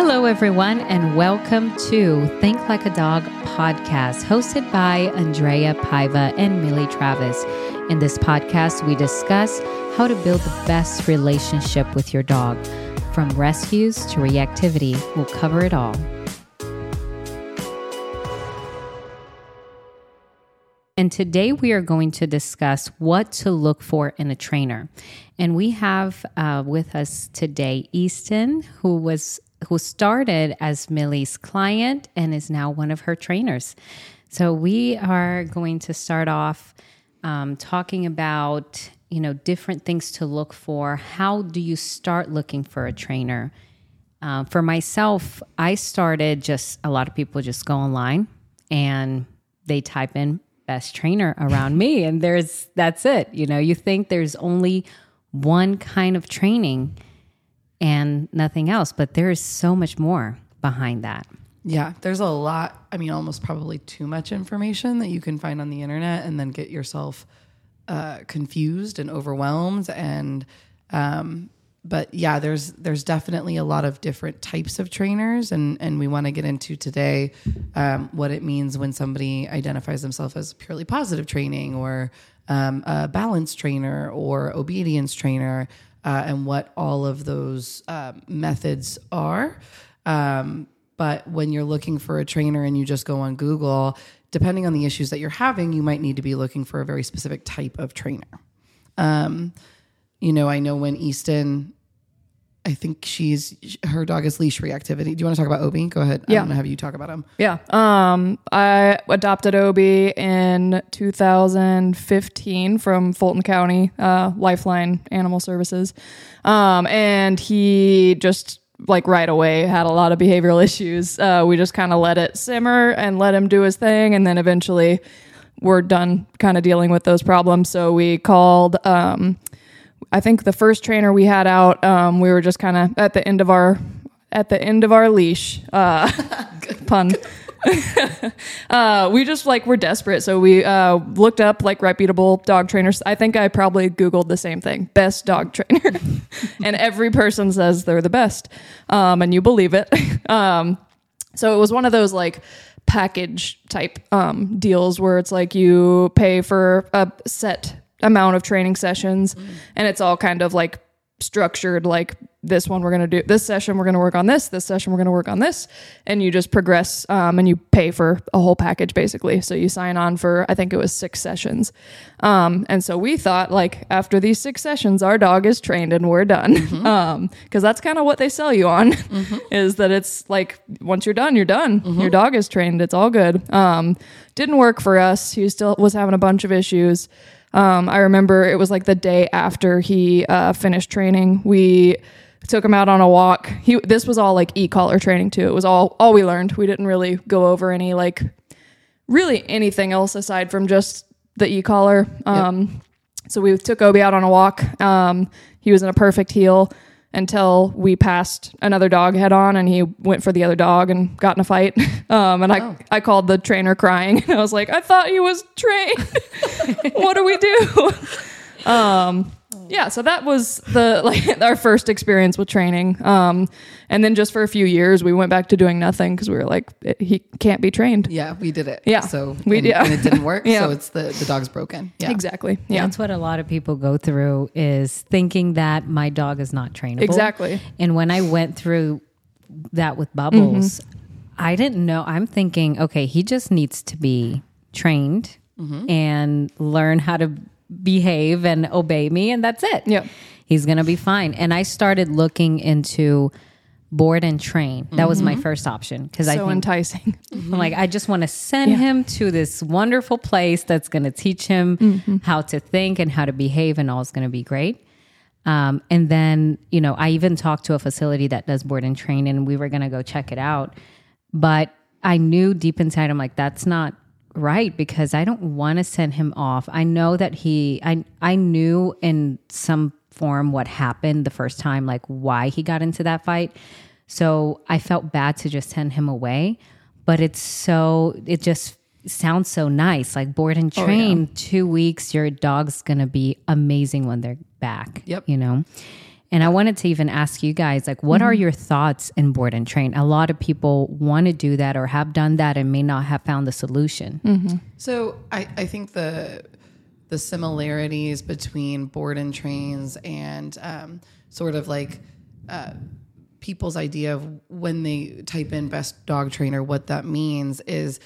Hello, everyone, and welcome to Think Like a Dog podcast, hosted by Andreia Paiva and Millie Travis. In this podcast, we discuss how to build the best relationship with your dog. From rescues to reactivity, we'll cover it all. And today we are going to discuss what to look for in a trainer. And we have uh, with us today Easton, who was who started as Millie's client and is now one of her trainers. So we are going to start off um, talking about you know different things to look for. How do you start looking for a trainer? Uh, for myself, I started just a lot of people just go online and they type in best trainer around me and there's that's it you know you think there's only one kind of training and nothing else but there is so much more behind that Yeah, there's a lot. I mean, almost probably too much information that you can find on the internet and then get yourself uh, confused and overwhelmed. And, um, but yeah, there's there's definitely a lot of different types of trainers, and and we want to get into today um, what it means when somebody identifies themselves as purely positive training or um, a balance trainer or obedience trainer, uh, and what all of those uh, methods are. Um, but when you're looking for a trainer and you just go on Google, depending on the issues that you're having, you might need to be looking for a very specific type of trainer. Um, you know, I know when Easton, I think she's her dog is leash reactivity. Do you want to talk about Obi? Go ahead. Yeah. I'm gonna have you talk about him. Yeah. Um, I adopted Obi in 2015 from Fulton County, uh, Lifeline Animal Services. Um, and he just like right away had a lot of behavioral issues. Uh, we just kind of let it simmer and let him do his thing. And then eventually we're done kind of dealing with those problems. So we called, um, I think the first trainer we had out, um, we were just kind of at the end of our at the end of our leash. Uh, pun. uh, we just like were desperate, so we uh, looked up like reputable dog trainers. I think I probably googled the same thing: best dog trainer, and every person says they're the best, um, and you believe it. um, so it was one of those like package type um, deals where it's like you pay for a set amount of training sessions and it's all kind of like structured like this one we're going to do this session we're going to work on this this session we're going to work on this and you just progress um, and you pay for a whole package basically. So you sign on for i think it was six sessions. Um, and so we thought like after these six sessions our dog is trained and we're done. Because that's kind of what they sell you on is that it's like once you're done you're done. Your dog is trained. It's all good. Um, didn't work for us. He still was having a bunch of issues um, I remember it was like the day after he uh, finished training. We took him out on a walk. He this was all like e-collar training too. It was all all we learned. We didn't really go over any like really anything else aside from just the e-collar. Um, So we took Obi out on a walk. Um, he was in a perfect heel until we passed another dog head on and he went for the other dog and got in a fight. Um, and I, I called the trainer crying and I was like, I thought he was trained. what do we do? Um, yeah, so that was the like our first experience with training. Um, and then just for a few years, we went back to doing nothing because we were like, it, he can't be trained. Yeah, we did it. Yeah, So we- and, yeah. and it didn't work. Yeah. So it's the the dog's broken. Yeah. Exactly. Yeah. that's what a lot of people go through is thinking that my dog is not trainable Exactly. and when i went through that with bubbles Mm-hmm. i didn't know i'm thinking okay he just needs to be trained Mm-hmm. and learn how to behave and obey me and that's it Yep. he's gonna be fine and i started looking into board and train that was my first option because i so think enticing. I'm like, I just want to send him to this wonderful place that's going to teach him how to think and how to behave, and all is going to be great. Um, and then, you know, I even talked to a facility that does board and train, and we were going to go check it out. But I knew deep inside, I'm like, that's not right because I don't want to send him off. I know that he, I, I knew in some form what happened the first time, like why he got into that fight. So I felt bad to just send him away, but it's so, it just sounds so nice. Like board and oh, train, two weeks, your dog's going to be amazing when they're back. Yep. You know? And I wanted to even ask you guys, like, what are your thoughts in board and train? A lot of people want to do that or have done that and may not have found the solution. So I, I think the the similarities between board and trains and um, sort of like uh, people's idea of when they type in best dog trainer, what that means is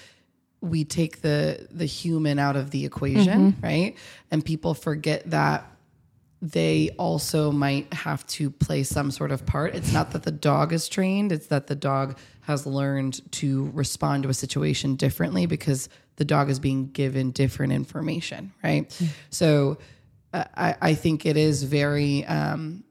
we take the the human out of the equation, right? And people forget that they also might have to play some sort of part. It's not that the dog is trained, it's that the dog has learned to respond to a situation differently because the dog is being given different information, right? So uh, I, I think it is very, um,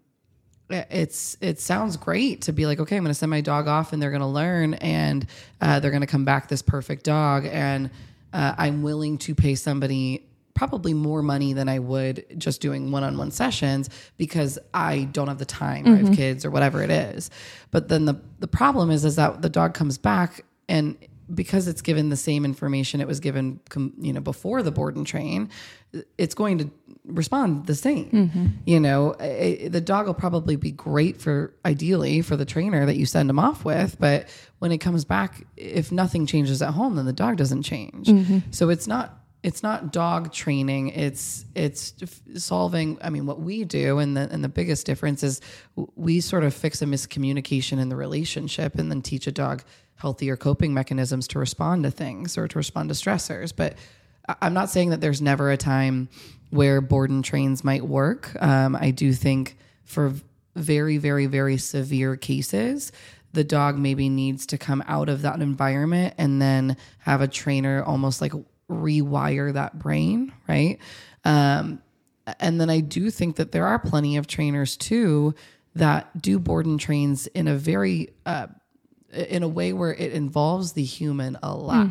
it's it sounds great to be like okay i'm going to send my dog off and they're going to learn and uh, they're going to come back this perfect dog and uh, i'm willing to pay somebody probably more money than i would just doing one-on-one sessions because i don't have the time or i have mm-hmm. kids or whatever it is. But then the the problem is is that the dog comes back and because it's given the same information it was given you know before the board and train it's going to respond the same. Mm-hmm. You know I- I- the dog will probably be great for ideally for the trainer that you send them off with but when it comes back if nothing changes at home then the dog doesn't change. Mm-hmm. So it's not it's not dog training. It's it's solving i mean what we do and the and the biggest difference is we sort of fix a miscommunication in the relationship and then teach a dog healthier coping mechanisms to respond to things or to respond to stressors. But i'm not saying that there's never a time where board and trains might work. Um, i do think for very very very severe cases the dog maybe needs to come out of that environment and then have a trainer almost like rewire that brain, right? Um, and then I do think that there are plenty of trainers too that do board and trains in a very uh, in a way where it involves the human a lot.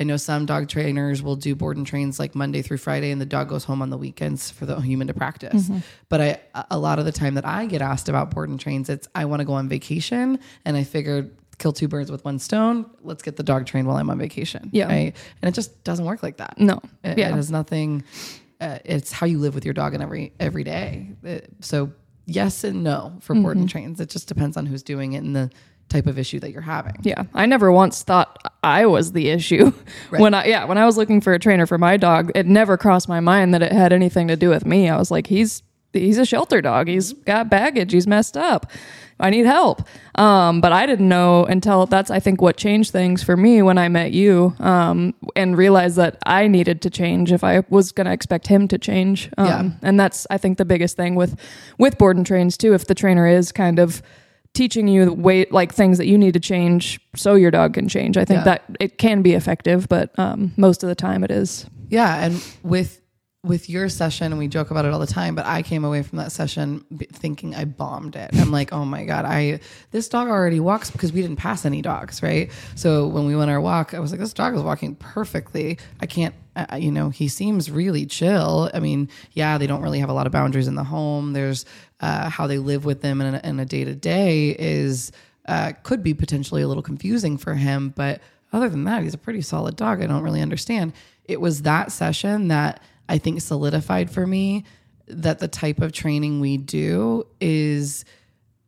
I know some dog trainers will do board and trains like Monday through Friday, and the dog goes home on the weekends for the human to practice. But I, a lot of the time that I get asked about board and trains, it's I want to go on vacation, and I figured kill two birds with one stone. Let's get the dog trained while I'm on vacation. Yeah. right? and it just doesn't work like that. No. It, Yeah. it has nothing. Uh, it's how you live with your dog in every every day. Uh, so yes and no for board Mm-hmm. and trains. It just depends on who's doing it and the type of issue that you're having. Yeah, I never once thought I was the issue. When I yeah, when I was looking for a trainer for my dog, it never crossed my mind that it had anything to do with me. I was like, he's he's a shelter dog. He's got baggage. He's messed up. I need help. Um, but I didn't know until that's I think what changed things for me when I met you um, and realized that I needed to change if I was going to expect him to change. Um, Yeah. and that's I think the biggest thing with with board and trains too. If the trainer is kind of teaching you the way like things that you need to change so your dog can change. I think Yeah. that it can be effective, but um, most of the time it is. Yeah, and with with your session, and we joke about it all the time, but I came away from that session b- thinking I bombed it. I'm like, oh my god, I this dog already walks because we didn't pass any dogs, right? So when we went our walk, I was like, this dog is walking perfectly. I can't, uh, you know, he seems really chill. I mean, yeah, they don't really have a lot of boundaries in the home. There's uh, how they live with them in a day to day is uh, could be potentially a little confusing for him, but other than that, he's a pretty solid dog. I don't really understand. It was that session that I think solidified for me that the type of training we do is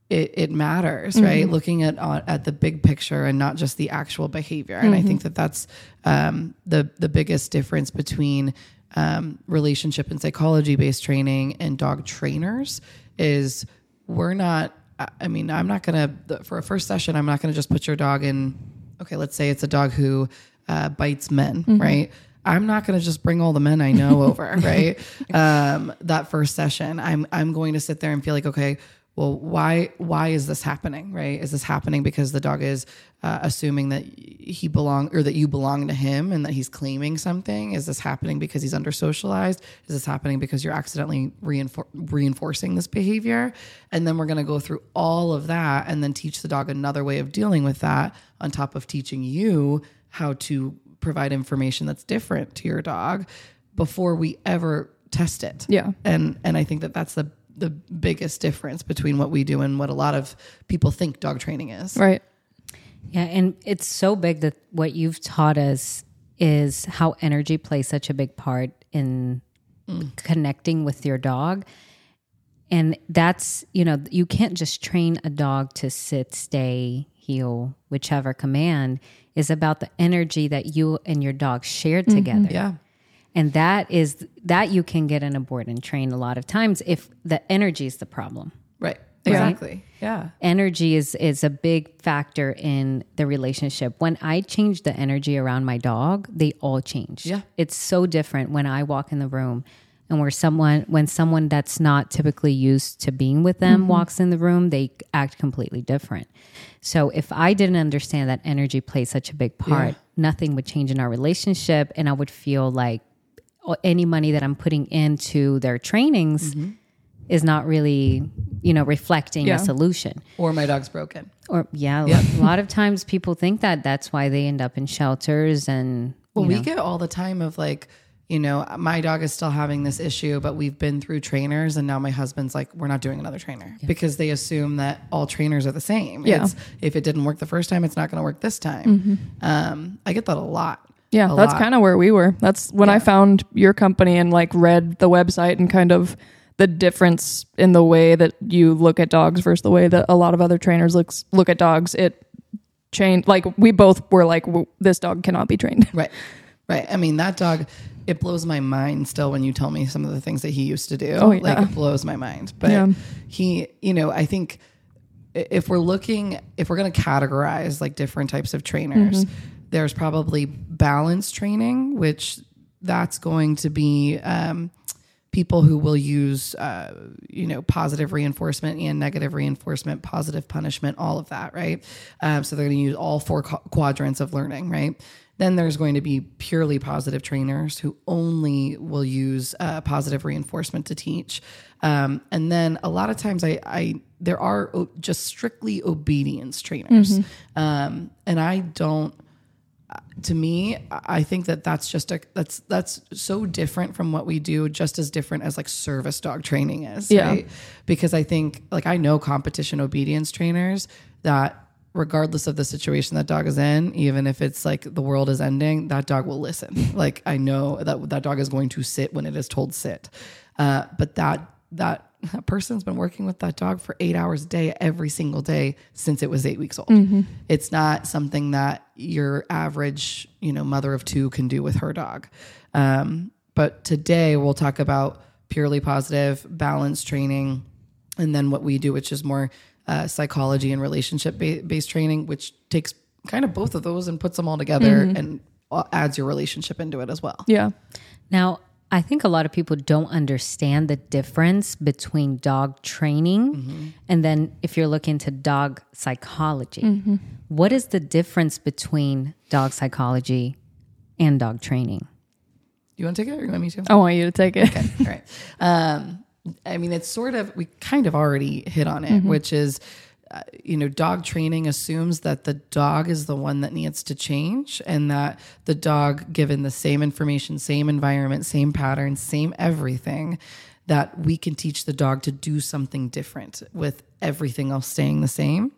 it, it matters, right? Looking at uh, at the big picture and not just the actual behavior. And I think that that's um, the the biggest difference between um, relationship and psychology based training and dog trainers is we're not. I- mean, I'm not gonna for a first session. I'm not gonna just put your dog in. Okay, let's say it's a dog who uh, bites men, right? I'm not going to just bring all the men I know over, right? Um, that first session, I'm I'm going to sit there and feel like, okay, well, why why is this happening, right? Is this happening because the dog is uh, assuming that he belong or that you belong to him and that he's claiming something? Is this happening because he's under socialized? Is this happening because you're accidentally reinfor- reinforcing this behavior? And then we're going to go through all of that and then teach the dog another way of dealing with that on top of teaching you how to provide information that's different to your dog before we ever test it. Yeah. And and I think that that's the the biggest difference between what we do and what a lot of people think dog training is. Right. Yeah, and it's so big that what you've taught us is how energy plays such a big part in connecting with your dog. And that's, you know, you can't just train a dog to sit, stay, heel, whichever command is about the energy that you and your dog share mm-hmm. together. Yeah. And that is that you can get in a board and train a lot of times if the energy is the problem. Right. Exactly. Yeah. Energy is is a big factor in the relationship. When I change the energy around my dog, they all change. Yeah. It's so different when I walk in the room and where someone when someone that's not typically used to being with them walks in the room, they act completely different. So if I didn't understand that energy plays such a big part, nothing would change in our relationship and I would feel like uh, any money that I'm putting into their trainings is not really, you know, reflecting Yeah. a solution. Or my dog's broken. Or yeah, a lot of times people think that that's why they end up in shelters and Well, we know. get all the time of like, you know, my dog is still having this issue, but we've been through trainers, and now my husband's like, we're not doing another trainer because they assume that all trainers are the same. Yeah. It's, if it didn't work the first time, it's not going to work this time. Um, I get that a lot. Yeah, A that's kind of where we were. That's when I found your company and like read the website and kind of the difference in the way that you look at dogs versus the way that a lot of other trainers looks look at dogs. It changed. Like we both were like, "W- this dog cannot be trained. Right. Right. I mean, that dog, it blows my mind still when you tell me some of the things that he used to do. Oh, yeah. Like, it blows my mind. But Yeah. he, you know, I think if we're looking, if we're going to categorize like different types of trainers, Mm-hmm. there's probably balance training, which that's going to be, um, people who will use uh, you know positive reinforcement and negative reinforcement positive punishment all of that right um, so they're going to use all four qu- quadrants of learning right then there's going to be purely positive trainers who only will use uh, positive reinforcement to teach. Um, and then a lot of times I, I there are o- just strictly obedience trainers. Um, and i don't to me i think that that's just a that's that's so different from what we do just as different as like service dog training is Yeah. right? Because i think like i know competition obedience trainers that regardless of the situation that dog is in even if it's like the world is ending that dog will listen like i know that that dog is going to sit when it is told sit uh, but that that that person's been working with that dog for eight hours a day every single day since it was eight weeks old. It's not something that your average, you know, mother of two can do with her dog. Um, but today we'll talk about purely positive, balance training, and then what we do, which is more uh, psychology and relationship ba- based training, which takes kind of both of those and puts them all together and uh, adds your relationship into it as well. Yeah, Now, I think a lot of people don't understand the difference between dog training and then if you're looking to dog psychology. What is the difference between dog psychology and dog training? You want to take it or you want me to? I want you to take it. Okay. All right. Um, I mean, it's sort of, we kind of already hit on it, which is, uh, you know, dog training assumes that the dog is the one that needs to change and that the dog, given the same information, same environment, same patterns, same everything, that we can teach the dog to do something different with everything else staying the same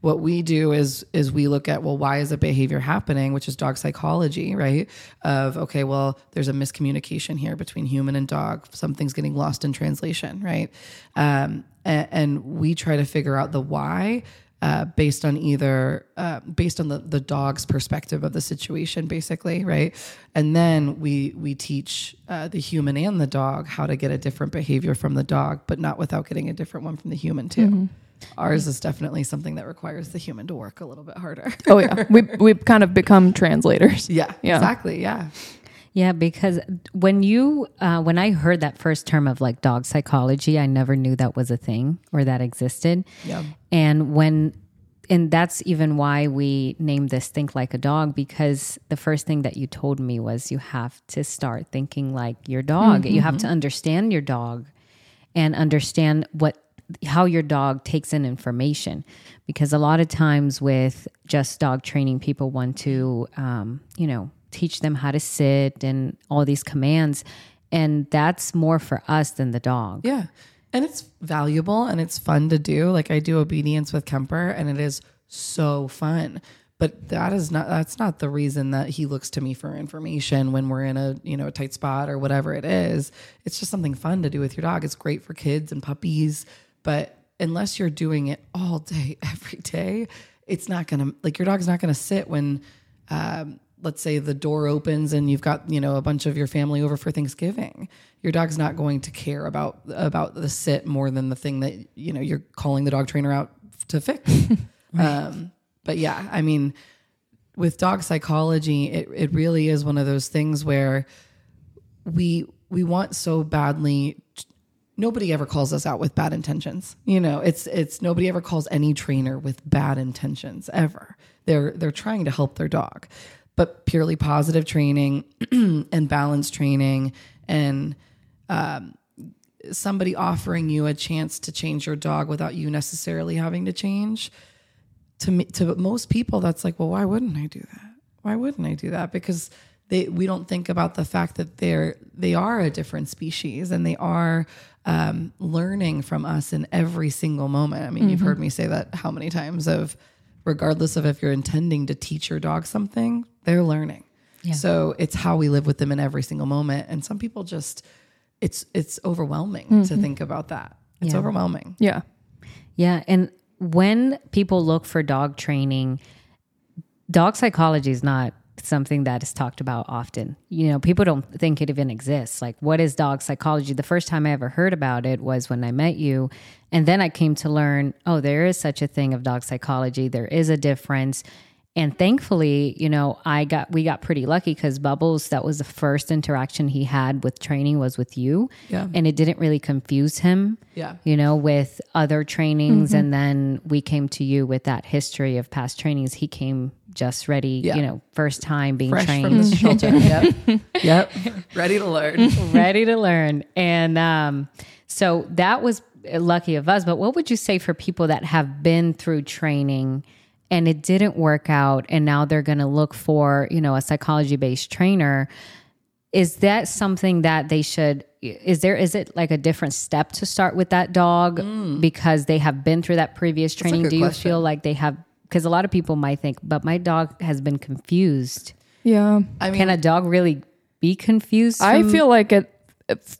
what we do is is we look at well why is a behavior happening which is dog psychology right? Of okay well there's a miscommunication here between human and dog. Something's getting lost in translation right? Um, and, and we try to figure out the why uh, based on either uh, based on the, the dog's perspective of the situation basically right? And then we we teach uh, the human and the dog how to get a different behavior from the dog but not without getting a different one from the human too Ours is definitely something that requires the human to work a little bit harder. Oh yeah, we we've kind of become translators. yeah, Yeah. exactly. Yeah. Yeah, because when you uh, when I heard that first term of like dog psychology, I never knew that was a thing or that existed. Yeah. And when and that's even why we named this think like a dog because the first thing that you told me was you have to start thinking like your dog. You have to understand your dog and understand what how your dog takes in information because a lot of times with just dog training people want to um, you know teach them how to sit and all these commands and that's more for us than the dog Yeah. And it's valuable and it's fun to do. Like I do obedience with Kemper and it is so fun. but that is not that's not the reason that he looks to me for information when we're in a you know a tight spot or whatever it is it's just something fun to do with your dog it's great for kids and puppies but unless you're doing it all day every day it's not gonna like your dog's not gonna sit when um, let's say the door opens and you've got you know a bunch of your family over for thanksgiving. Your dog's not going to care about about the sit more than the thing that you know you're calling the dog trainer out to fix. Um, but yeah i mean with dog psychology it, it really is one of those things where we we want so badly nobody ever calls us out with bad intentions. You know it's it's nobody ever calls any trainer with bad intentions ever. They're they're trying to help their dog. But purely positive training and balanced training and um, somebody offering you a chance to change your dog without you necessarily having to change to me to most people that's like well why wouldn't i do that? Why wouldn't i do that? Because they we don't think about the fact that they're they are a different species and they are um, learning from us in every single moment i mean you've heard me say that how many times of regardless of if you're intending to teach your dog something they're learning Yeah. so it's how we live with them in every single moment and some people just it's it's overwhelming to think about that it's Yeah. overwhelming Yeah. Yeah. And when people look for dog training, dog psychology is not something that is talked about often. You know, people don't think it even exists. Like, what is dog psychology? The first time I ever heard about it was when I met you. And then I came to learn oh, there is such a thing of dog psychology, there is a difference. And thankfully, you know, I got we got pretty lucky because Bubbles, that was the first interaction he had with training was with you. Yeah. And it didn't really confuse him yeah you know, with other trainings. Mm-hmm. And then we came to you with that history of past trainings. He came just ready, Yeah. you know, first time being fresh trained, from the shelter yep yep ready to learn ready to learn. And um, so that was lucky of us. But what would you say for people that have been through training and it didn't work out and now they're going to look for, you know, a psychology based trainer? Is that something that they should? Is there is it like a different step to start with that dog mm. because they have been through that previous training? good Do you question. feel like they have? Because a lot of people might think, but my dog has been confused. Yeah. i mean Can a dog really be confused? I from- feel like it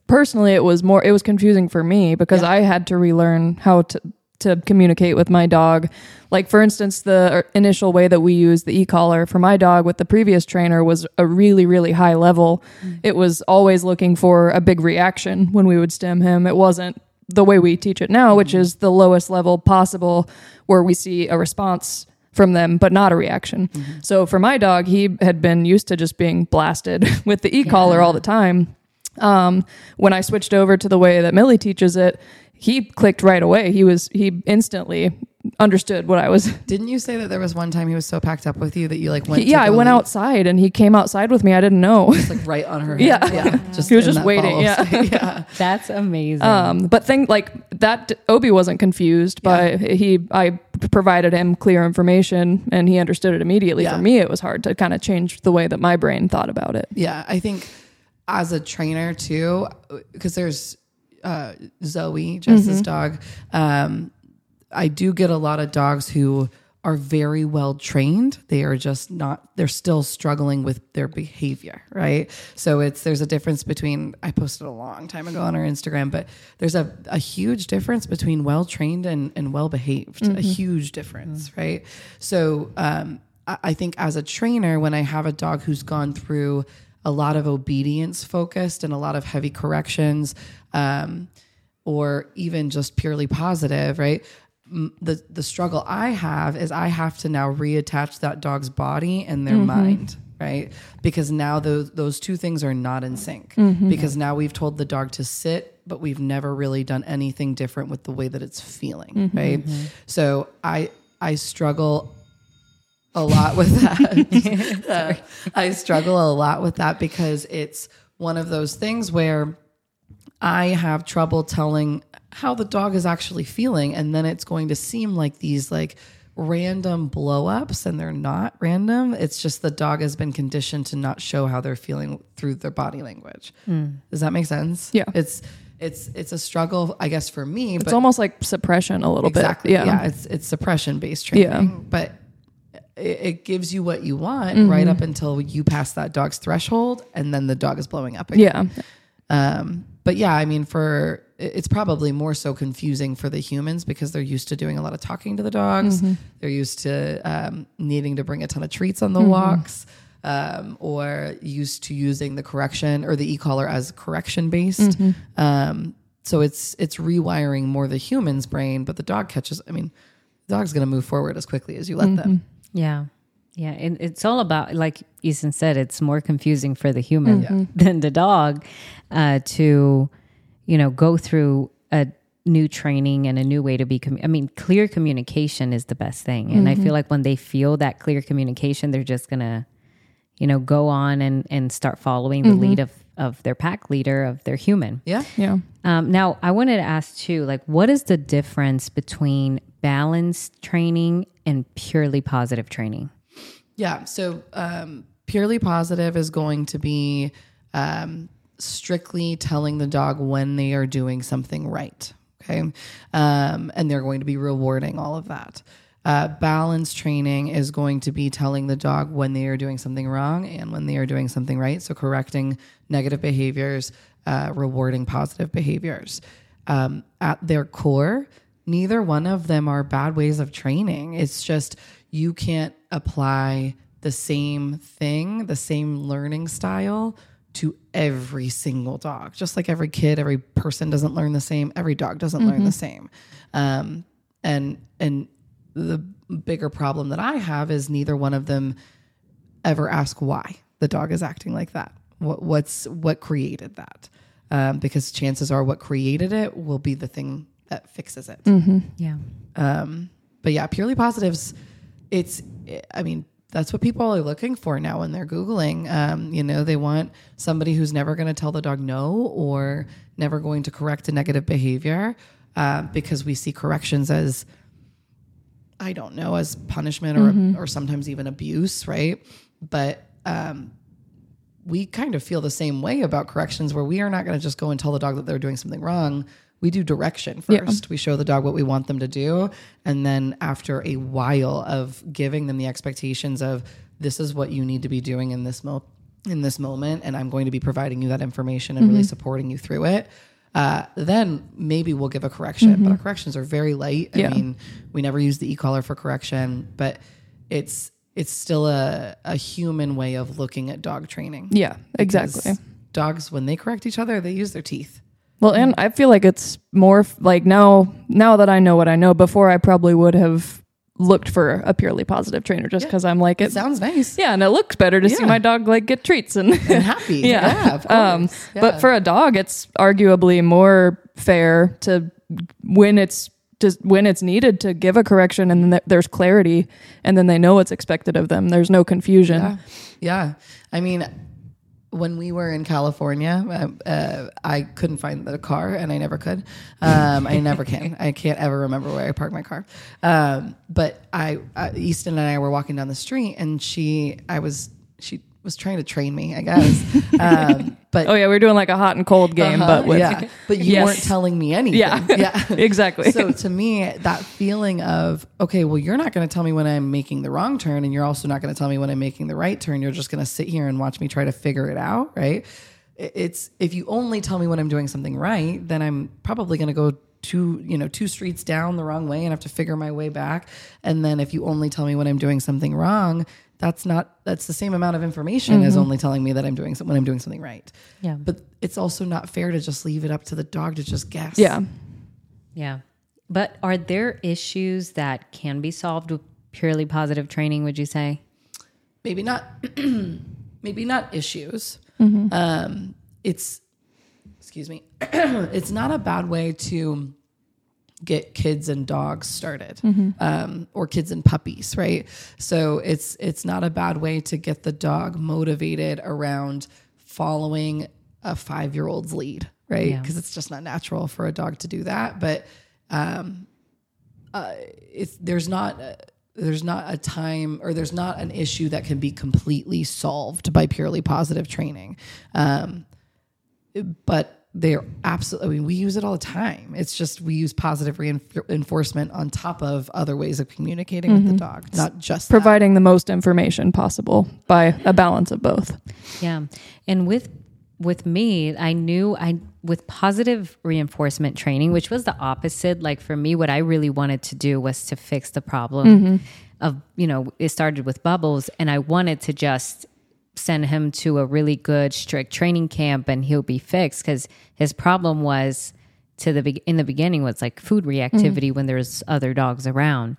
personally it was more it was confusing for me because I had to relearn how to to communicate with my dog. Like for instance, the uh, initial way that we used the e-collar for my dog with the previous trainer was a really really high level. Mm. It was always looking for a big reaction when we would stim him. It wasn't the way we teach it now, which mm. is the lowest level possible where we see a response from them, but not a reaction. Mm-hmm. So for my dog, he had been used to just being blasted with the e-collar all the time. Um, when I switched over to the way that Millie teaches it, he clicked right away. He was he instantly understood what I was. Didn't you say that there was one time he was so packed up with you that you like went? yeah, to I went leave, outside and he came outside with me. I didn't know. just, like right on her. Head. Yeah. yeah. Just He was just waiting, yeah. yeah. That's amazing. Um, but thing like that, Obi wasn't confused, but he I provided him clear information and he understood it immediately. Yeah. For me, it was hard to kind of change the way that my brain thought about it. Yeah, I think as a trainer too, because there's uh, Zoe, Jess's dog. Um, I do get a lot of dogs who are very well trained. They are just not. They're still struggling with their behavior, right? So it's there's a difference between. I posted a long time ago on our Instagram, but there's a, a huge difference between well trained and and well behaved. A huge difference, right? So um, I, I think as a trainer, when I have a dog who's gone through a lot of obedience focused and a lot of heavy corrections, um, or even just purely positive, right? The the struggle I have is I have to now reattach that dog's body and their mind, right? Because now those those two things are not in sync. Because now we've told the dog to sit, but we've never really done anything different with the way that it's feeling, right? So I I struggle a lot with that. Uh, I struggle a lot with that because it's one of those things where I have trouble telling how the dog is actually feeling, and then it's going to seem like these like random blow ups, and they're not random. It's just the dog has been conditioned to not show how they're feeling through their body language. Does that make sense? Yeah. It's it's it's a struggle, I guess, for me. It's almost like suppression a little exactly bit. yeah. Yeah. it's it's suppression based training, Yeah. but it, it gives you what you want right up until you pass that dog's threshold, and then the dog is blowing up again. Yeah. Um, but yeah, I mean, for it's probably more so confusing for the humans because they're used to doing a lot of talking to the dogs. They're used to um, needing to bring a ton of treats on the walks, um, or used to using the correction or the e-collar as correction based. Um, so it's it's rewiring more the human's brain, but the dog catches. I mean, the dog's going to move forward as quickly as you let them. Yeah. Yeah. And it's all about, like Easton said, it's more confusing for the human than the dog uh, to, you know, go through a new training and a new way to be. commu- I mean, clear communication is the best thing. And I feel like when they feel that clear communication, they're just going to, you know, go on and, and start following the lead of, of their pack leader, of their human. Yeah. Yeah. Um, now, I wanted to ask too, like, what is the difference between balanced training and purely positive training? Yeah. So um, purely positive is going to be um, strictly telling the dog when they are doing something right. Okay. Um, and they're going to be rewarding all of that. Uh, balance training is going to be telling the dog when they are doing something wrong and when they are doing something right. So correcting negative behaviors, uh, rewarding positive behaviors. Um, at their core, neither one of them are bad ways of training. It's just you can't apply the same thing, the same learning style to every single dog. Just like every kid, every person doesn't learn the same. Every dog doesn't learn the same. Um, and and the bigger problem that I have is neither one of them ever ask why the dog is acting like that. What what's what created that? Um, because chances are, what created it will be the thing that fixes it. Yeah. Um, but yeah, purely positives. It's, I mean, that's what people are looking for now when they're Googling. Um, you know, they want somebody who's never going to tell the dog no or never going to correct a negative behavior uh, because we see corrections as, I don't know, as punishment or, or sometimes even abuse, right? But um, we kind of feel the same way about corrections where we are not going to just go and tell the dog that they're doing something wrong. We do direction first. We show the dog what we want them to do. And then after a while of giving them the expectations of this is what you need to be doing in this mo- in this moment, and I'm going to be providing you that information and really supporting you through it. Uh, then maybe we'll give a correction, but our corrections are very light. I Yeah. mean, we never use the e-collar for correction, but it's it's still a, a human way of looking at dog training. Yeah. Exactly. Dogs, when they correct each other, they use their teeth. Well, and I feel like it's more f- like now now that I know what I know, before I probably would have looked for a purely positive trainer just because I'm like It it. sounds nice Yeah, and it looks better to see my dog like get treats and and happy. yeah. yeah Um. Yeah. But for a dog, it's arguably more fair to when it's just when it's needed to give a correction and then th- there's clarity and then they know what's expected of them. There's no confusion. Yeah. Yeah. I mean, when we were in California, uh, uh, I couldn't find the car, and I never could. Um, I never can. I can't ever remember where I parked my car. Um, but I, uh, Easton and I were walking down the street, and she, I was, she was trying to train me, I guess. Um, but Oh yeah, we are doing like a hot and cold game, Uh-huh, but with yeah, but you Yes. weren't telling me anything. Yeah. yeah, exactly. So to me, that feeling of okay, well, you're not going to tell me when I'm making the wrong turn, and you're also not going to tell me when I'm making the right turn. You're just going to sit here and watch me try to figure it out, right? It's if you only tell me when I'm doing something right, then I'm probably going to go two, you know, two streets down the wrong way and have to figure my way back. And then if you only tell me when I'm doing something wrong, that's not that's the same amount of information as only telling me that I'm doing some, when I'm doing something right. Yeah. But it's also not fair to just leave it up to the dog to just guess. yeah. Yeah. But are there issues that can be solved with purely positive training, would you say? maybe not maybe not issues Mm-hmm. um it's excuse me it's not a bad way to get kids and dogs started Mm-hmm. um, or kids and puppies right so it's it's not a bad way to get the dog motivated around following a five year old's lead right Yeah. because it's just not natural for a dog to do that but um, uh, it's there's not a, there's not a time or there's not an issue that can be completely solved by purely positive training um, but they're absolutely. I mean, we use it all the time. It's just we use positive reinforcement on top of other ways of communicating with the mm-hmm. dog, not just that. Providing the most information possible by a balance of both. Yeah. And with with me, I knew I with positive reinforcement training, which was the opposite. Like for me, what I really wanted to do was to fix the problem mm-hmm. of, you know, it started with bubbles and I wanted to just send him to a really good strict training camp and he'll be fixed because his problem was to the be- in the beginning was like food reactivity mm-hmm. when there's other dogs around.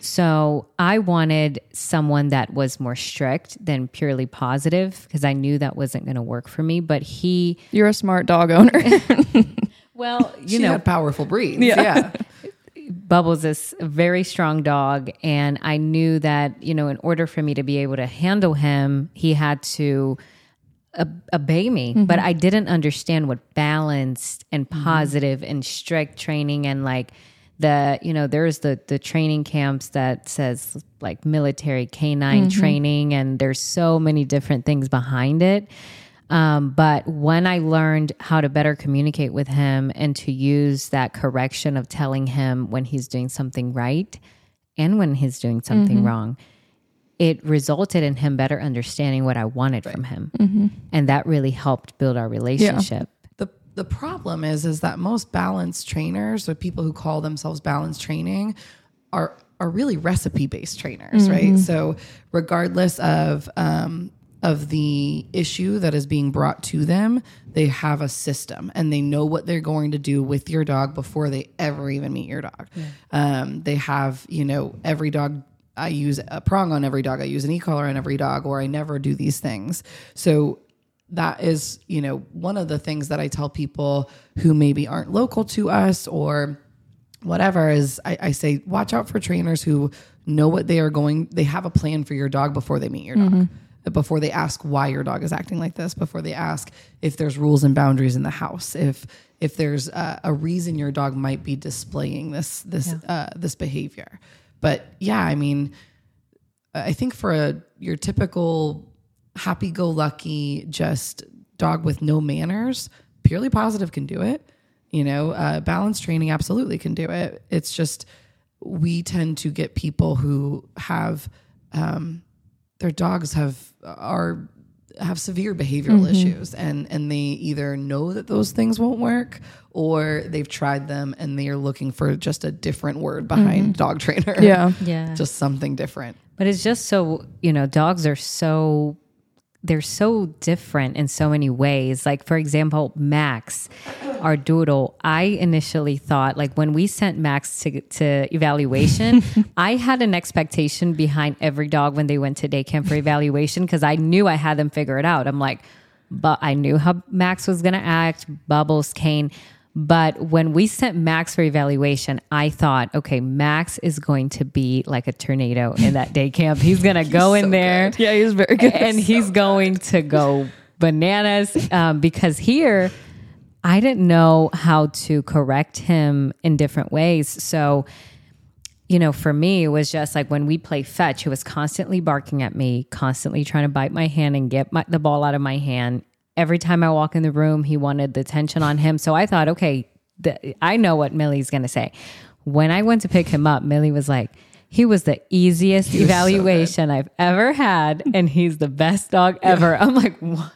So I wanted someone that was more strict than purely positive because I knew that wasn't going to work for me. But he, You're a smart dog owner. well, you you know, had powerful breeds. Yeah. Bubbles is a very strong dog, and I knew that you know, in order for me to be able to handle him, he had to obey me. Mm-hmm. But I didn't understand what balanced and mm-hmm. positive and strict training and like the you know there's the the training camps that says like military canine mm-hmm. training and there's so many different things behind it um, but when I learned how to better communicate with him and to use that correction of telling him when he's doing something right and when he's doing something wrong, it resulted in him better understanding what I wanted from him. And that really helped build our relationship. the the problem is is that most balanced trainers or people who call themselves balanced training are are really recipe based trainers, right? So regardless of um, of the issue that is being brought to them, they have a system and they know what they're going to do with your dog before they ever even meet your dog. Um, they have, you know, every dog I use a prong on every dog. I use an e-collar on every dog, or I never do these things. So that is, you know, one of the things that I tell people who maybe aren't local to us or whatever is I, I say, watch out for trainers who know what they are going, they have a plan for your dog before they meet your dog. Before they ask why your dog is acting like this, before they ask if there's rules and boundaries in the house, if if there's a, a reason your dog might be displaying this this uh, this behavior, but yeah, I mean, I think for a your typical happy-go-lucky just dog with no manners, purely positive can do it. You know, uh, balance training absolutely can do it. It's just we tend to get people who have um, their dogs have are have severe behavioral mm-hmm. issues and and they either know that those things won't work or they've tried them and they are looking for just a different word behind mm-hmm. dog trainer yeah. Yeah. just something different But it's just so, you know, dogs are so they're so different in so many ways. Like for example, Max, our doodle, I initially thought like when we sent Max to to evaluation, I had an expectation behind every dog when they went to day camp for evaluation because I knew I had them figure it out. I'm like, but I knew how Max was gonna act, Bubbles, Kane. But when we sent Max for evaluation, I thought, okay, Max is going to be like a tornado in that day camp. He's going to go in there Yeah, he's very good. and he's going to go bananas um, because here I didn't know how to correct him in different ways. So, you know, for me, it was just like when we play fetch, he was constantly barking at me, constantly trying to bite my hand and get my, the ball out of my hand. Every time I walk in the room, he wanted the attention on him. So I thought, okay, the, I know what Millie's going to say. When I went to pick him up, Millie was like, he was the easiest evaluation I've ever had, and he's the best dog ever. I'm like, what?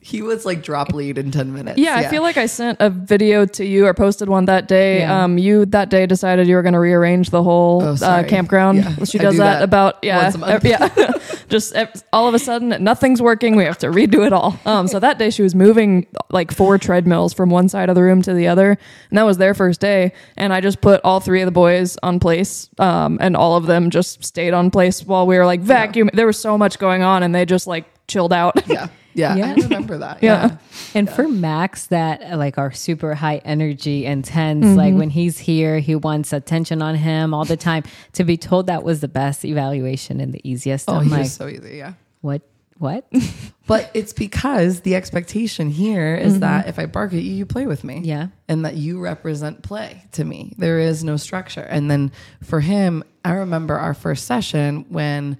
he was like drop lead in 10 minutes Yeah, I feel like I sent a video to you or posted one that day. Yeah. Um, you that day decided you were going to rearrange the whole Oh, uh, campground. Yeah, She does do that, that about yeah, once a month. ev- yeah. Just all of a sudden, nothing's working. We have to redo it all. Um, so that day she was moving like four treadmills from one side of the room to the other, and that was their first day. And I just put all three of the boys on place, um, and all of them just stayed on place while we were like vacuum. There was so much going on, and they just like chilled out. yeah yeah, Yeah. i remember that Yeah. yeah, And for Max, that like our super high energy, intense, like mm-hmm. when he's here, he wants attention on him all the time. To be told that was the best evaluation and the easiest, oh I'm he like, was so easy yeah what? What? But it's because the expectation here is mm-hmm. that if I bark at you, you play with me. Yeah. And that you represent play to me. There is no structure. And then for him, I remember our first session when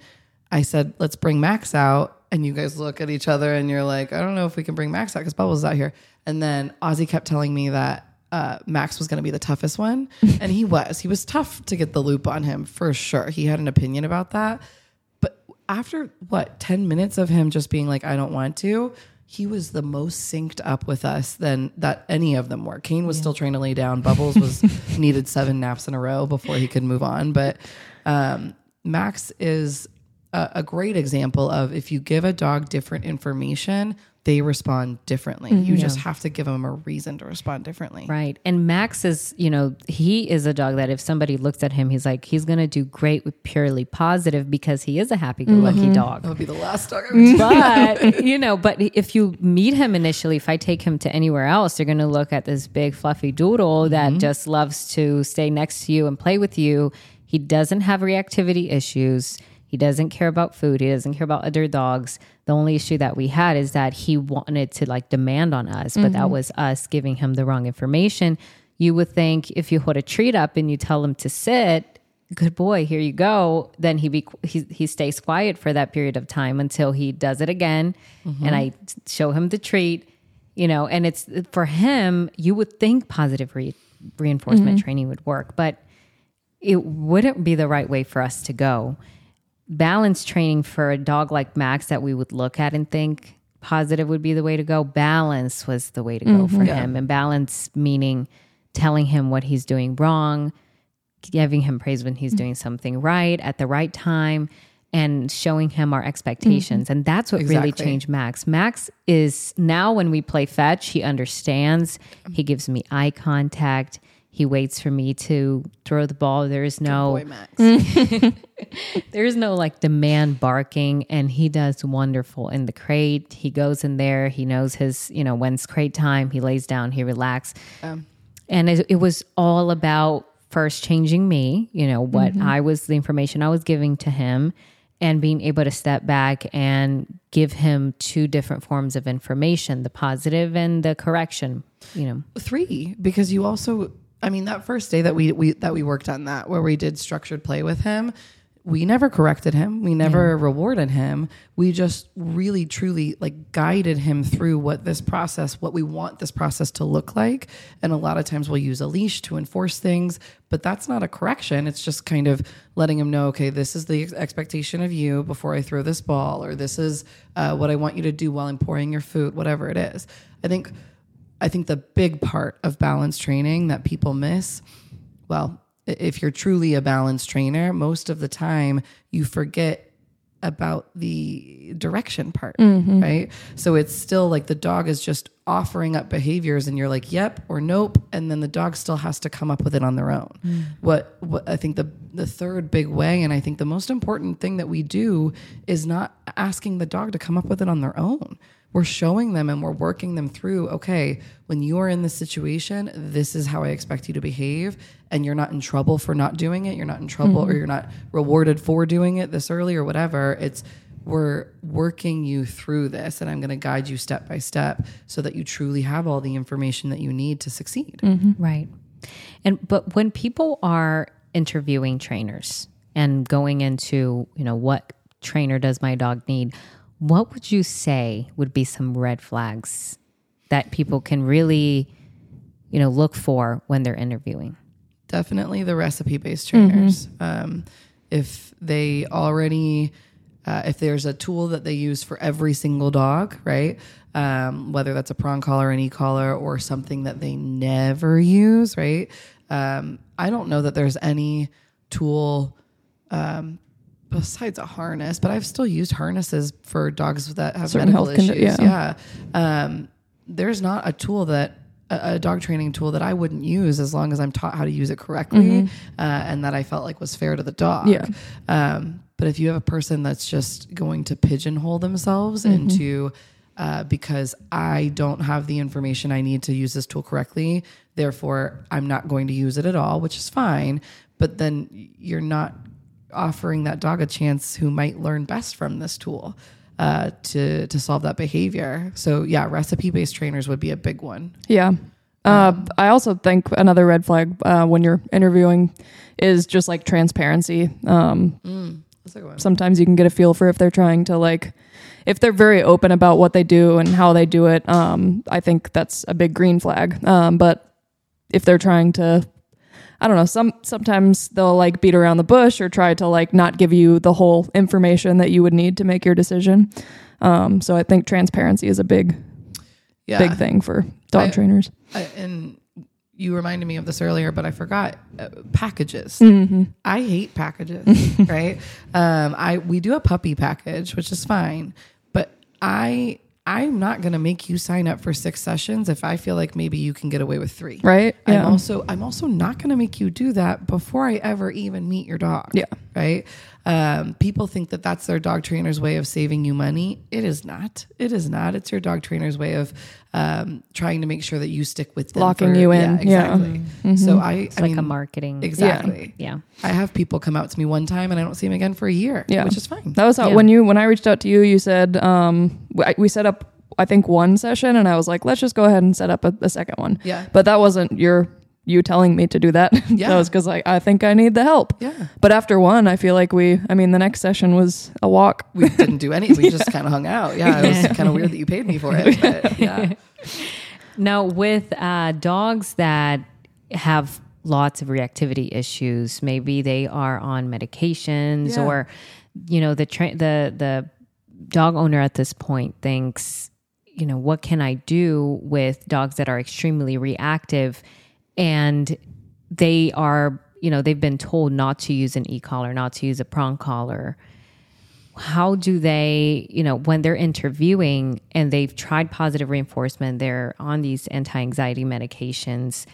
I said, let's bring Max out. And you guys look at each other and you're like, I don't know if we can bring Max out because Bubbles is out here. And then Ozzie kept telling me that uh, Max was going to be the toughest one, and he was. He was tough to get the loop on him for sure. He had an opinion about that, but after what ten minutes of him just being like, I don't want to. He was the most synced up with us than that any of them were. Kane was still trying to lay down. Bubbles was needed seven naps in a row before he could move on. But um, Max is a, a great example of if you give a dog different information, they respond differently. You mm-hmm. just have to give them a reason to respond differently. Right. And Max is, you know, he is a dog that if somebody looks at him, he's like, he's going to do great with purely positive because he is a happy go lucky mm-hmm. dog. That would be the last dog I would but you know but if you meet him initially if i take him to anywhere else you're going to look at this big fluffy doodle that mm-hmm. just loves to stay next to you and play with you he doesn't have reactivity issues he doesn't care about food. He doesn't care about other dogs. The only issue that we had is that he wanted to like demand on us but that mm-hmm. was us giving him the wrong information. You would think if you hold a treat up and you tell him to sit good boy here you go then he be he, he stays quiet for that period of time until he does it again mm-hmm. and i show him the treat you know and it's for him you would think positive re- reinforcement mm-hmm. training would work but it wouldn't be the right way for us to go balance training for a dog like max that we would look at and think positive would be the way to go balance was the way to go mm-hmm. for him. And balance meaning telling him what he's doing wrong giving him praise when he's mm. doing something right at the right time and showing him our expectations. Mm-hmm. And that's what really changed max. Max is now when we play fetch he understands. He mm-hmm. gives me eye contact he waits for me to throw the ball. There is no Boy, Max. there's no like demand barking and he does wonderful in the crate. He goes in there. He knows his you know when's crate time. He lays down. He relax um, and it, it was all about first changing me you know what mm-hmm. i was the information i was giving to him and being able to step back and give him two different forms of information the positive and the correction you know. Three because you also i mean that first day that we, we that we worked on that where we did structured play with him we never corrected him. We never rewarded him. We just really truly like guided him through what this process what we want this process to look like. And a lot of times we'll use a leash to enforce things but that's not a correction. It's just kind of letting him know okay this is the ex- expectation of you before i throw this ball or this is uh, what i want you to do while i'm pouring your food whatever it is. I think I think the big part of balance training that people miss, well, if you're truly a balance trainer, most of the time you forget about the direction part, mm-hmm. right? So it's still like the dog is just offering up behaviors and you're like, yep or nope. And then the dog still has to come up with it on their own. Mm. What, what I think the, the third big way, and I think the most important thing that we do is not asking the dog to come up with it on their own we're showing them and we're working them through okay when you are in this situation this is how i expect you to behave and you're not in trouble for not doing it you're not in trouble or mm-hmm. you're not rewarded for doing it this early or whatever it's we're working you through this and i'm going to guide you step by step so that you truly have all the information that you need to succeed mm-hmm. Right. And but when people are interviewing trainers and going into, you know, what trainer does my dog need? What would you say would be some red flags that people can really, you know, look for when they're interviewing? definitely the recipe based trainers. Um, if they already, uh, if there's a tool that they use for every single dog, right? Um, whether that's a prong collar, an e collar, or something that they never use, right? Um, I don't know that there's any tool um, besides a harness, but I've still used harnesses for dogs that have Certain medical health condi- issues. yeah. yeah. Um, there's not a tool that a, a dog training tool that I wouldn't use as long as I'm taught how to use it correctly uh, and that I felt like was fair to the dog. Yeah. Um, but if you have a person that's just going to pigeonhole themselves into uh, because I don't have the information I need to use this tool correctly, therefore I'm not going to use it at all, which is fine. But then you're not offering that dog a chance who might learn best from this tool uh, to to solve that behavior. So yeah, recipe based trainers would be a big one. Yeah. Uh, I also think another red flag uh, when you're interviewing is just like transparency. Um, That's a good one. sometimes you can get a feel for if they're trying to like if they're very open about what they do and how they do it um i think that's a big green flag um but if they're trying to i don't know some sometimes they'll like beat around the bush or try to like not give you the whole information that you would need to make your decision um so i think transparency is a big Yeah. big thing for dog I- trainers I, and you reminded me of this earlier, but I forgot uh, packages. Mm-hmm. I hate packages, right? Um, I we do a puppy package, which is fine, but I I'm not going to make you sign up for six sessions if I feel like maybe you can get away with three. right I'm also I'm also not going to make you do that before I ever even meet your dog. Yeah. Right. Um, people think that that's their dog trainer's way of saving you money. It is not. It is not. It's your dog trainer's way of um, trying to make sure that you stick with them Locking for- you in. Yeah, Yeah. exactly. So I, It's I like mean, a marketing. exactly. Yeah. I have people come out to me one time and I don't see them again for a year. Yeah. which is fine. That was how Yeah. when you when I reached out to you, you said um, we, we set up I think one session, and I was like, let's just go ahead and set up a, a second one. Yeah. but that wasn't your you telling me to do that. Yeah. that was because I I think I need the help. Yeah. But after one, I feel like we. I mean, the next session was a walk. We didn't do anything. We just kind of hung out. Yeah, it was kind of weird that you paid me for it. But yeah. Now, with uh, dogs that have lots of reactivity issues, maybe they are on medications, Yeah. or you know, the tra- the the dog owner at this point thinks, you know, what can I do with dogs that are extremely reactive, and they are, you know, they've been told not to use an e collar, not to use a prong collar. How do they, you know, when they're interviewing and they've tried positive reinforcement, they're on these anti anxiety medications,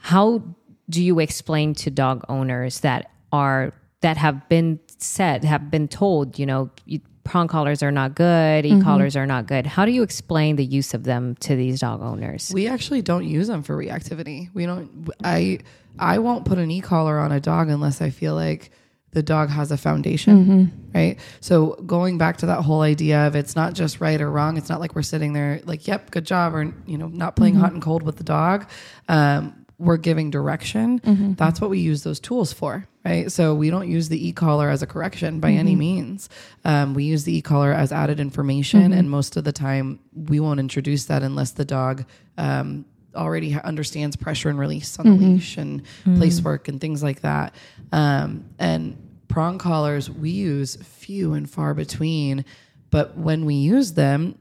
how do you explain to dog owners that are, that have been said, have been told, you know, you, prong collars are not good, mm-hmm. e collars are not good? How do you explain the use of them to these dog owners? We actually don't use them for reactivity. We don't. I I won't put an e collar on a dog unless I feel like the dog has a foundation, mm-hmm. right? So going back to that whole idea of it's not just right or wrong. It's not like we're sitting there like, "Yep, good job," or you know, not playing mm-hmm. hot and cold with the dog. Um, we're giving direction. That's what we use those tools for, right? So we don't use the e collar as a correction by any means. Um, we use the e collar as added information, and most of the time we won't introduce that unless the dog um, already ha- understands pressure and release on the leash and place work and things like that. Um, and prong collars we use few and far between, but when we use them,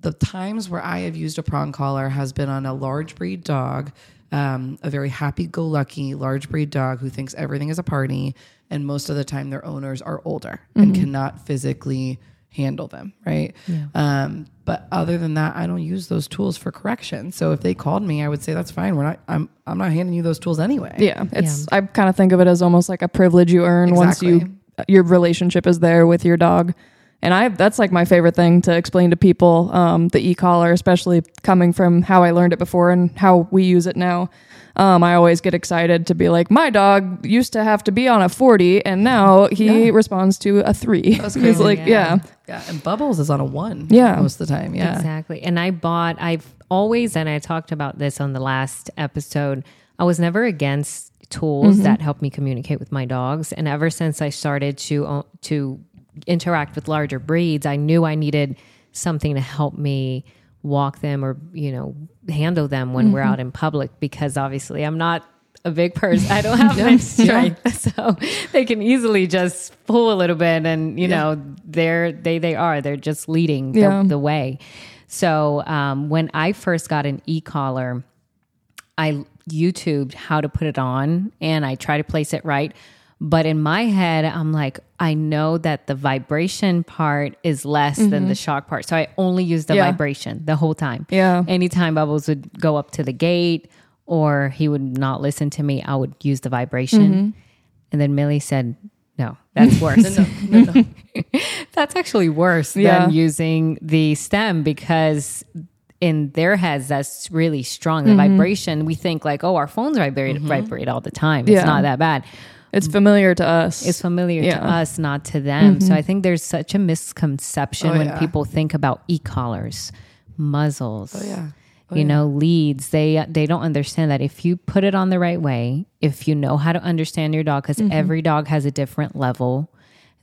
the times where I have used a prong collar has been on a large breed dog, um, a very happy go lucky large breed dog who thinks everything is a party. And most of the time, their owners are older and cannot physically handle them, right? Um, but other than that, I don't use those tools for correction. So if they called me, I would say that's fine. We're not. I'm. I'm not handing you those tools anyway. Yeah, it's. I kind of think of it as almost like a privilege you earn once you your relationship is there with your dog. And I that's like my favorite thing to explain to people. Um, the e collar, especially coming from how I learned it before and how we use it now. Um, I always get excited to be like, my dog used to have to be on a forty, and now he Yeah. responds to a three. That's He's like, Yeah. yeah, Yeah, and Bubbles is on a one. Yeah. most of the time. Yeah, Exactly. And I bought, I've always, and I talked about this on the last episode, I was never against tools that help me communicate with my dogs. And ever since I started to, to interact with larger breeds, I knew I needed something to help me walk them or, you know, handle them when we're out in public because obviously I'm not a big person. I don't have much strength. So they can easily just pull a little bit and, you know, they're, they, they are, they're just leading the, the way. So um, when I first got an e-collar, I YouTubed how to put it on and I try to place it right. But in my head, I'm like, I know that the vibration part is less than mm-hmm. the shock part. So I only use the Yeah. vibration the whole time. Yeah. Anytime Bubbles would go up to the gate or he would not listen to me, I would use the vibration. Mm-hmm. And then Millie said, no, that's worse. no, no, no. That's actually worse Yeah. than using the stim because in their heads that's really strong. The mm-hmm. vibration, we think like, oh, our phones vibrate vibrate all the time. It's Yeah. not that bad. It's familiar to us. It's familiar Yeah. to us, not to them. So mm-hmm. I think there's such a misconception Oh, when yeah. people think about e-collars, muzzles. Oh yeah. Oh, you know leads they they don't understand that if you put it on the right way if you know how to understand your dog because mm-hmm. every dog has a different level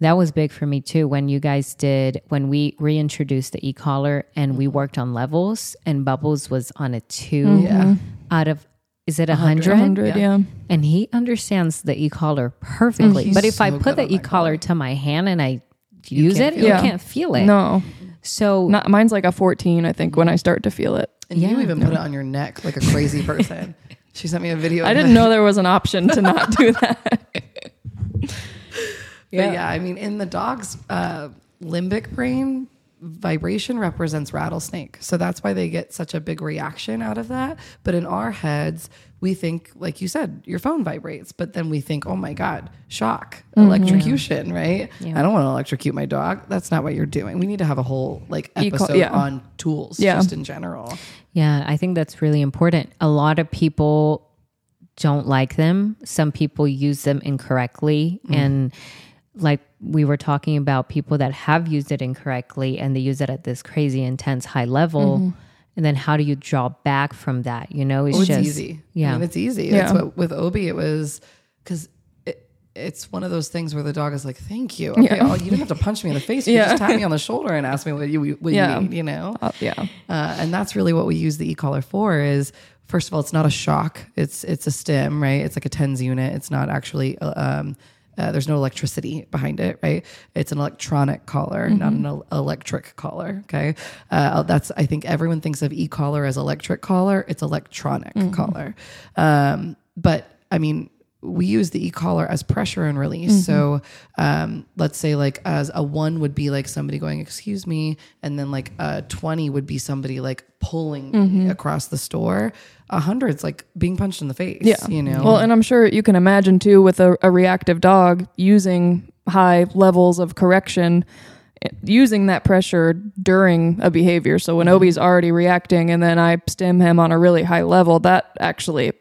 That was big for me too. When you guys did, when we reintroduced the e collar and we mm-hmm. worked on levels, and Bubbles was on a 2 Yeah. out of is it a hundred? 100, yeah. And he understands the e collar perfectly. But if I put the e collar to my hand and I use it, you it. can't feel it. No, So not, mine's like a 14, I think, when I start to feel it. And you Yeah. even put it on your neck like a crazy person. she sent me a video. I didn't that. know there was an option to not do that. But yeah, I mean, in the dog's uh, limbic brain, vibration represents rattlesnake. So that's why they get such a big reaction out of that. But in our heads, we think, like you said, your phone vibrates. But then we think, oh my God, shock, mm-hmm. electrocution, right? Yeah. I don't want to electrocute my dog. That's not what you're doing. We need to have a whole like episode yeah. on tools, Yeah. just in general. Yeah, I think that's really important. A lot of people don't like them. Some people use them incorrectly. Mm. And like we were talking about people that have used it incorrectly and they use it at this crazy, intense, high level. And then how do you draw back from that? You know, it's Oh, it's just easy. Yeah. I mean, it's easy. Yeah. That's what with Obi it was because it, it's one of those things where the dog is like, "Thank you." Okay, Yeah. oh, you didn't have to punch me in the face. You Yeah. just tap me on the shoulder and ask me what you what Yeah. you need. You know, Uh, yeah. uh, and that's really what we use the e-collar for. Is first of all, it's not a shock. It's it's a stim, right? It's like a tens unit. It's not actually. uh, Um, uh, there's no electricity behind it, right? It's an electronic collar, not an el- electric collar. Okay, uh, that's I think everyone thinks of e-collar as electric collar. It's electronic collar, um, but I mean we use the e-collar as pressure and release. So um, let's say like as a one would be like somebody going, excuse me. And then like a 20 would be somebody like pulling me across the store. A hundred's like being punched in the face, Yeah. you know? Well, and I'm sure you can imagine too with a, a reactive dog using high levels of correction, eh, using that pressure during a behavior. So when Obi's already reacting and then I stim him on a really high level, that actually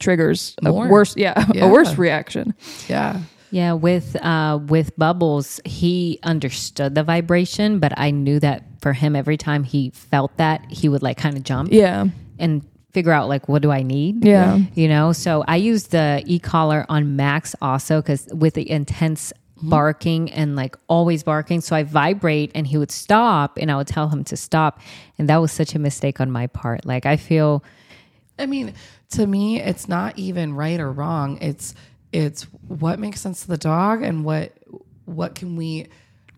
triggers a worse, yeah, Yeah. a worse reaction. yeah. Yeah, with uh with Bubbles, he understood the vibration, but I knew that for him every time he felt that, he would like kind of jump Yeah. and figure out like what do I need? Yeah. You know, so I use the e-collar on Max also cuz with the intense barking and like always barking, so I vibrate and he would stop and I would tell him to stop, and that was such a mistake on my part. Like I feel I mean, to me, it's not even right or wrong. It's it's what makes sense to the dog and what what can we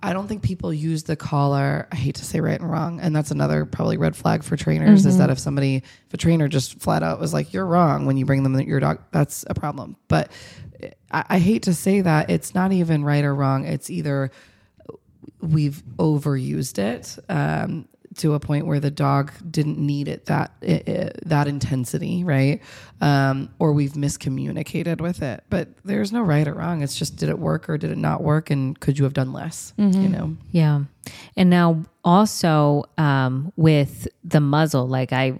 I don't think people use the collar. I hate to say right and wrong, and that's another probably red flag for trainers is that if somebody, if a trainer just flat out was like, "You're wrong" when you bring them your dog, that's a problem. But I, I hate to say that it's not even right or wrong. It's either we've overused it um, to a point where the dog didn't need it that i i that intensity, right? Um, or we've miscommunicated with it. But there's no right or wrong. It's just did it work or did it not work, and could you have done less? You know, Yeah. And now also um, with the muzzle, like I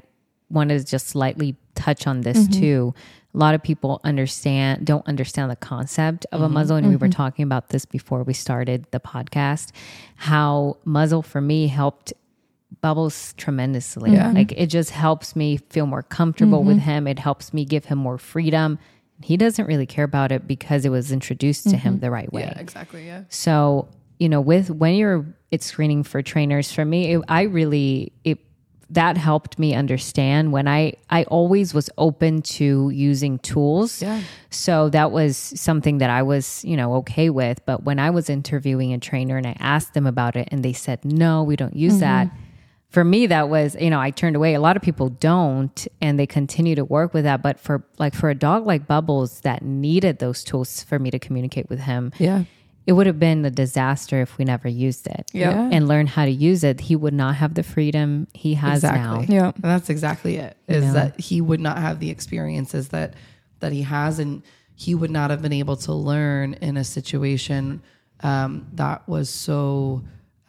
wanted to just slightly touch on this too. A lot of people understand don't understand the concept of a muzzle, and we were talking about this before we started the podcast. How muzzle for me helped Bubbles tremendously. Yeah. Like it just helps me feel more comfortable with mm-hmm. him. It helps me give him more freedom. He doesn't really care about it because it was introduced to him mm-hmm. the right way. yeah, exactly, yeah. So, you know, with when you're it's screening for trainers, for me, it, I really it that helped me understand when I I always was open to using tools. Yeah. So that was something that I was, you know, okay with. But when I was interviewing a trainer and I asked them about it and they said, no, we don't use that. Mm-hmm. For me, that was, you know, I turned away. A lot of people don't and they continue to work with that. But for like for a dog like Bubbles that needed those tools for me to communicate with him, Yeah. it would have been a disaster if we never used it. Yeah. And learned how to use it. He would not have the freedom he has exactly. now. Yeah. And that's exactly it. Is know? that he would not have the experiences that that he has, and he would not have been able to learn in a situation um, that was so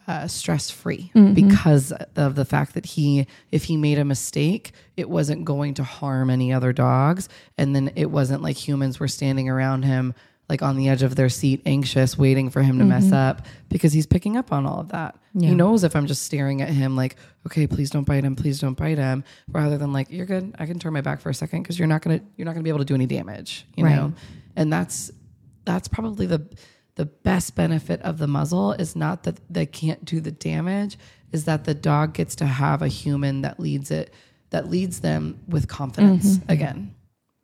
uh, stress free because of the fact that he, if he made a mistake, it wasn't going to harm any other dogs, and then it wasn't like humans were standing around him like on the edge of their seat, anxious, waiting for him to mess up because he's picking up on all of that. He knows if I'm just staring at him, like, okay, please don't bite him, please don't bite him, rather than like, you're good, I can turn my back for a second because you're not gonna you're not gonna be able to do any damage, you Right. know. And that's that's probably the the best benefit of the muzzle is not that they can't do the damage, is that the dog gets to have a human that leads it, that leads them with confidence mm-hmm. again.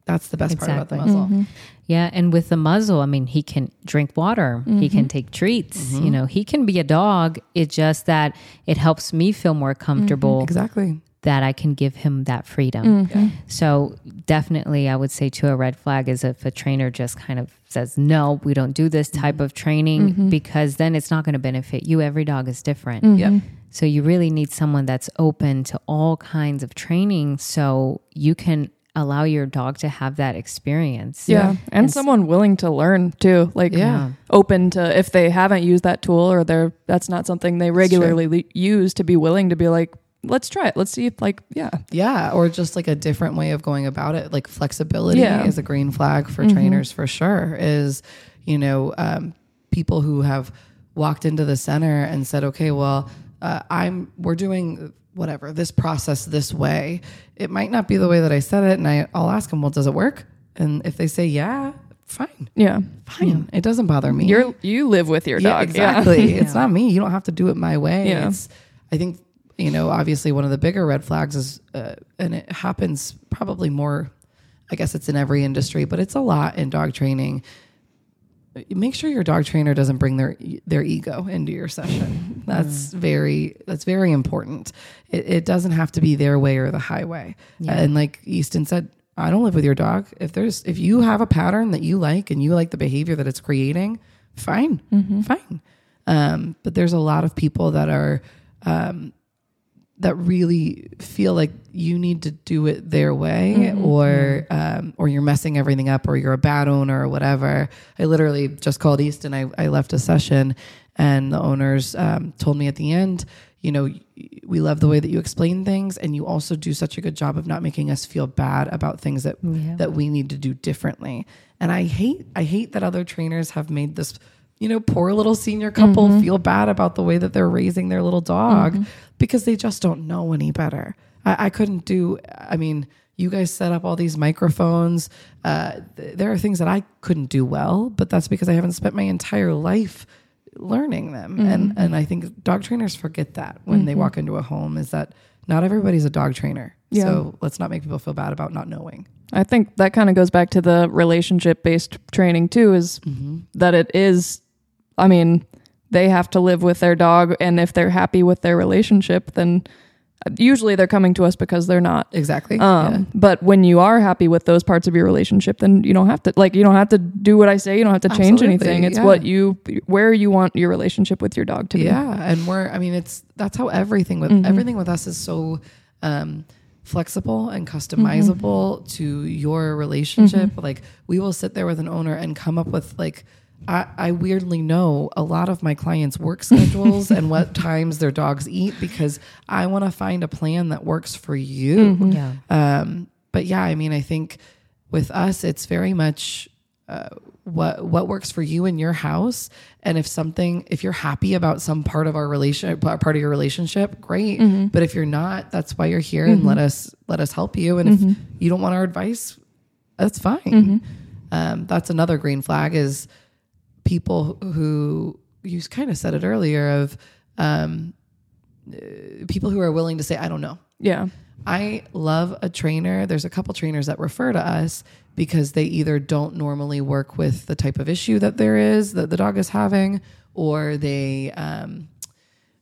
That's the best part about the Exactly. muzzle. Mm-hmm. Yeah, and with the muzzle, I mean, he can drink water, he can mm-hmm. take treats, you know, he can be a dog. It's just that it helps me feel more comfortable Exactly. that I can give him that freedom. So, definitely, I would say to a red flag is if a trainer just kind of says, no, we don't do this type mm-hmm. of training mm-hmm. because then it's not going to benefit you. Every dog is different. Mm-hmm. Yep. So you really need someone that's open to all kinds of training so you can allow your dog to have that experience. Yeah. And, someone willing to learn too. Like Yeah. open to if they haven't used that tool or they're that's not something they regularly le- use to be willing to be like, let's try it. Let's see if like yeah. Yeah, or just like a different way of going about it. Like flexibility Yeah. is a green flag for trainers for sure. Is you know um, people who have walked into the center and said, okay, well, uh, I'm we're doing whatever this process this way. It might not be the way that I said it, and I, I'll ask them, well, does it work? And if they say yeah, fine, Yeah. fine, it doesn't bother me. You're you live with your Yeah, dog. exactly. It's not me. You don't have to do it my way. Yeah. It's, I think, you know, obviously one of the bigger red flags is, uh, and it happens probably more, I guess it's in every industry, but it's a lot in dog training. Make sure your dog trainer doesn't bring their their ego into your session. That's very that's very important. It, it doesn't have to be their way or the highway. And like Easton said, I don't live with your dog. If there's if you have a pattern that you like and you like the behavior that it's creating, fine, fine. Um, but there's a lot of people that are um, that really feel like you need to do it their way, or um, or you're messing everything up, or you're a bad owner, or whatever. I literally just called Easton. I, I left a session, and the owners um, told me at the end, you know, we love the way that you explain things, and you also do such a good job of not making us feel bad about things that that we need to do differently. And I hate I hate that other trainers have made this you know, poor little senior couple mm-hmm. feel bad about the way that they're raising their little dog mm-hmm. because they just don't know any better. I, I couldn't do, I mean, you guys set up all these microphones. Uh, th- there are things that I couldn't do well, but that's because I haven't spent my entire life learning them. And, mm-hmm. and I think dog trainers forget that when they walk into a home is that not everybody's a dog trainer. Yeah. So let's not make people feel bad about not knowing. I think that kind of goes back to the relationship based training too, is that it is, I mean, they have to live with their dog. And if they're happy with their relationship, then usually they're coming to us because they're not. Exactly. Um, But when you are happy with those parts of your relationship, then you don't have to, like, you don't have to do what I say. You don't have to change Absolutely, anything. It's yeah. what you, where you want your relationship with your dog to be. Yeah, and we're I mean it's that's how everything with Mm-hmm. everything with us is so um flexible and customizable Mm-hmm. to your relationship. Like we will sit there with an owner and come up with like I, I weirdly know a lot of my clients' work schedules and what times their dogs eat because I want to find a plan that works for you. Mm-hmm. Yeah. Um, but yeah, I mean, I think with us, it's very much uh, what what works for you in your house. And if something, if you're happy about some part of our relation, part of your relationship, great. But if you're not, that's why you're here, and let us let us help you. And if you don't want our advice, that's fine. Um, that's another green flag is people who you kind of said it earlier of um, uh, people who are willing to say, I don't know. Yeah. I love a trainer. There's a couple trainers that refer to us because they either don't normally work with the type of issue that there is that the dog is having, or they, um,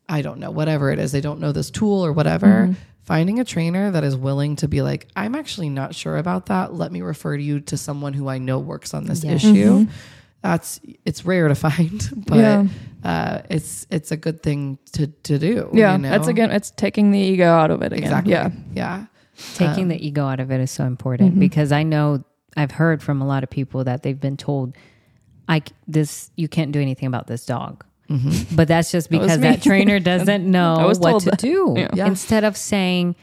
I don't know, whatever it is, they don't know this tool or whatever. Finding a trainer that is willing to be like, I'm actually not sure about that. Let me refer you to someone who I know works on this issue. That's it's rare to find, but Yeah. uh, it's it's a good thing to to do. Yeah. you know? That's again, it's taking the ego out of it again. exactly Yeah. yeah. Taking um, the ego out of it is so important mm-hmm. because I know I've heard from a lot of people that they've been told, "I this you can't do anything about this dog." Mm-hmm. But that's just because me. that trainer doesn't know what to that. do. Yeah. Yeah. Instead of saying,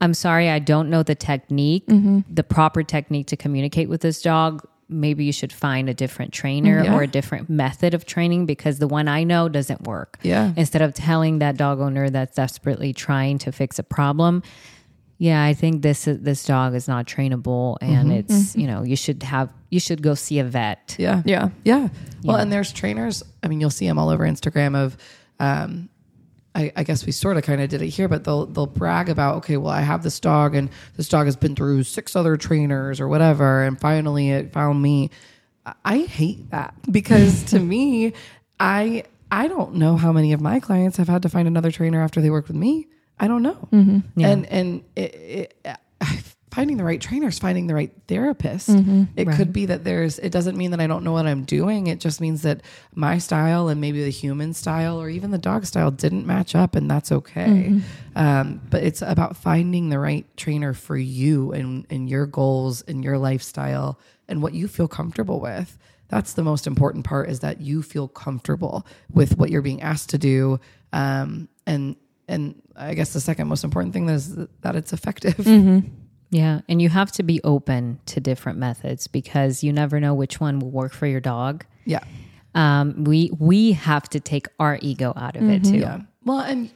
"I'm sorry, I don't know the technique, mm-hmm. the proper technique to communicate with this dog." Maybe you should find a different trainer mm-hmm. Yeah. or a different method of training because the one I know doesn't work Yeah. instead of telling that dog owner that's desperately trying to fix a problem yeah, I think this is, this dog is not trainable, and mm-hmm. it's mm-hmm. you know you should have you should go see a vet. Yeah. Yeah. Yeah. Well, and there's trainers. I mean, you'll see them all over Instagram of, um, I, I guess we sort of kind of did it here, but they'll they'll brag about okay, well, I have this dog, and this dog has been through six other trainers or whatever, and finally it found me. I- hate that because to me, I I don't know how many of my clients have had to find another trainer after they worked with me. I don't know, mm-hmm. and and it, it, finding the right trainers, finding the right therapist. It could be that there's. It doesn't mean that I don't know what I'm doing. It just means that my style and maybe the human style or even the dog style didn't match up, and that's okay. Um, but it's about finding the right trainer for you and and your goals and your lifestyle and what you feel comfortable with. That's the most important part is that you feel comfortable with what you're being asked to do. Um, and and I guess the second most important thing is that it's effective. Yeah, and you have to be open to different methods because you never know which one will work for your dog. Yeah. Um, we we have to take our ego out of it too. Yeah. Well, and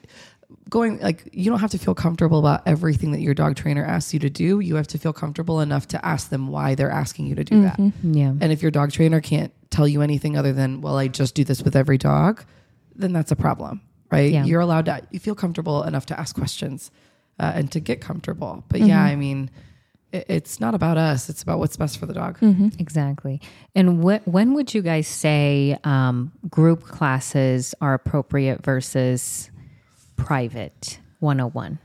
going like you don't have to feel comfortable about everything that your dog trainer asks you to do. You have to feel comfortable enough to ask them why they're asking you to do that. Yeah. And if your dog trainer can't tell you anything other than, well, I just do this with every dog, then that's a problem, right? Yeah. You're allowed to, you feel comfortable enough to ask questions uh, and to get comfortable. But yeah, I mean, it, it's not about us, it's about what's best for the dog. Exactly. And wh- when would you guys say um, group classes are appropriate versus private 101?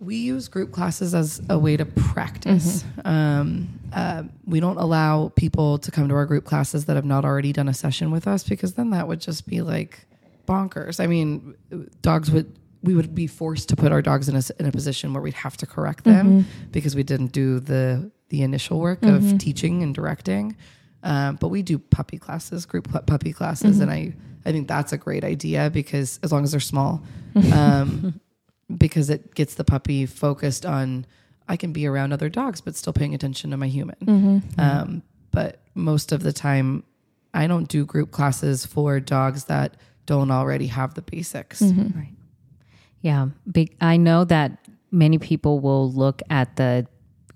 We use group classes as a way to practice. Um, uh, we don't allow people to come to our group classes that have not already done a session with us because then that would just be like bonkers. I mean, dogs would we would be forced to put our dogs in a, s- in a position where we'd have to correct them because we didn't do the the initial work of teaching and directing. Um, but we do puppy classes, group pu- puppy classes, and I I think that's a great idea because as long as they're small. Um, because it gets the puppy focused on I can be around other dogs but still paying attention to my human. Um, but most of the time, I don't do group classes for dogs that don't already have the basics. Right. Yeah. Big, I know that many people will look at the,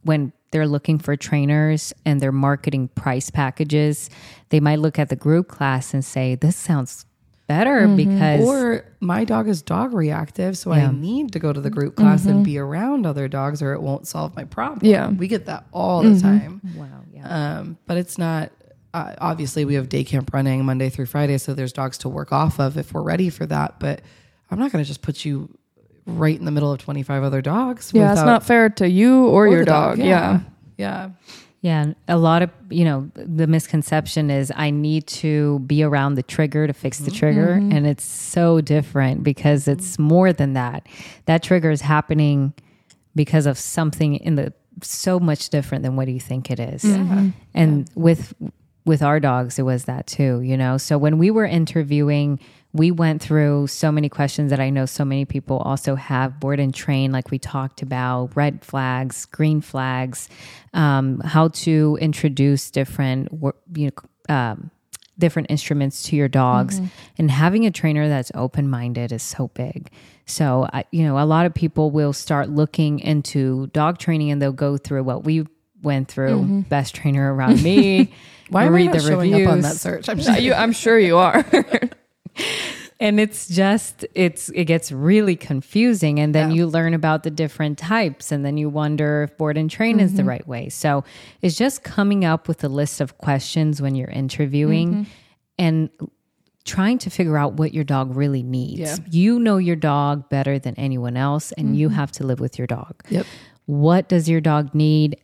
when they're looking for trainers and they're marketing price packages, they might look at the group class and say, this sounds better because. Or my dog is dog reactive, so I need to go to the group class and be around other dogs, or it won't solve my problem. Yeah. we get that all the time. wow. Yeah. Um, but it's not. Uh, obviously, we have day camp running Monday through Friday, so there's dogs to work off of if we're ready for that. But I'm not going to just put you right in the middle of 25 other dogs. Yeah, it's not fair to you or, or your the dog. Yeah. yeah, Yeah, and a lot of you know the misconception is I need to be around the trigger to fix the mm-hmm. trigger, mm-hmm. and it's so different because it's more than that. That trigger is happening because of something in the so much different than what you think it is. Mm-hmm. And with with our dogs, it was that too. You know, so when we were interviewing. We went through so many questions that I know so many people also have board and train, like we talked about red flags, green flags, um, how to introduce different you know, um, different instruments to your dogs and having a trainer that's open-minded is so big so I, you know a lot of people will start looking into dog training and they'll go through what we went through mm-hmm. best trainer around me Why am I read not the showing up on that reviews. search? I'm just, you, I'm sure you are. and it's just it's it gets really confusing and then Yeah. you learn about the different types and then you wonder if board and train is the mm-hmm. right way so it's just coming up with a list of questions when you're interviewing mm-hmm. and trying to figure out what your dog really needs Yeah. you know your dog better than anyone else and you have to live with your dog yep. what does your dog need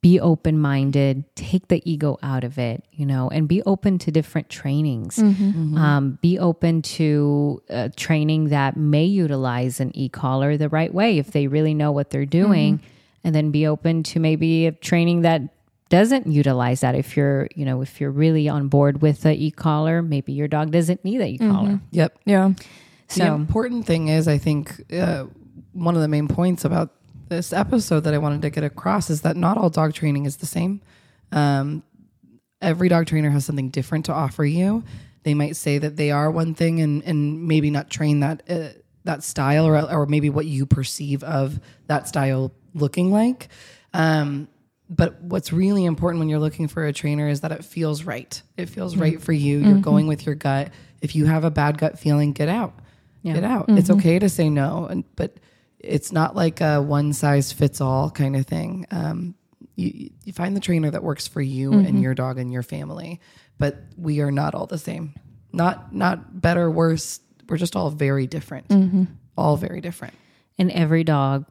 be open minded take the ego out of it you know and be open to different trainings. Um, be open to uh, training that may utilize an e-collar the right way if they really know what they're doing. And then be open to maybe a training that doesn't utilize that if you're you know if you're really on board with the e-collar maybe your dog doesn't need the e-collar. Yep. yeah. so The so important thing is, I think uh, one of the main points about this episode that I wanted to get across is that not all dog training is the same. Um, every dog trainer has something different to offer you. They might say that they are one thing and, and maybe not train that uh, that style or or maybe what you perceive of that style looking like. Um, but what's really important when you're looking for a trainer is that it feels right. It feels right for you. You're going with your gut. If you have a bad gut feeling, get out. Get out. It's okay to say no, and but it's not like a one size fits all kind of thing. Um, you, you find the trainer that works for you and your dog and your family. But we are not all the same. Not not better, worse. We're just all very different. All very different. and every dog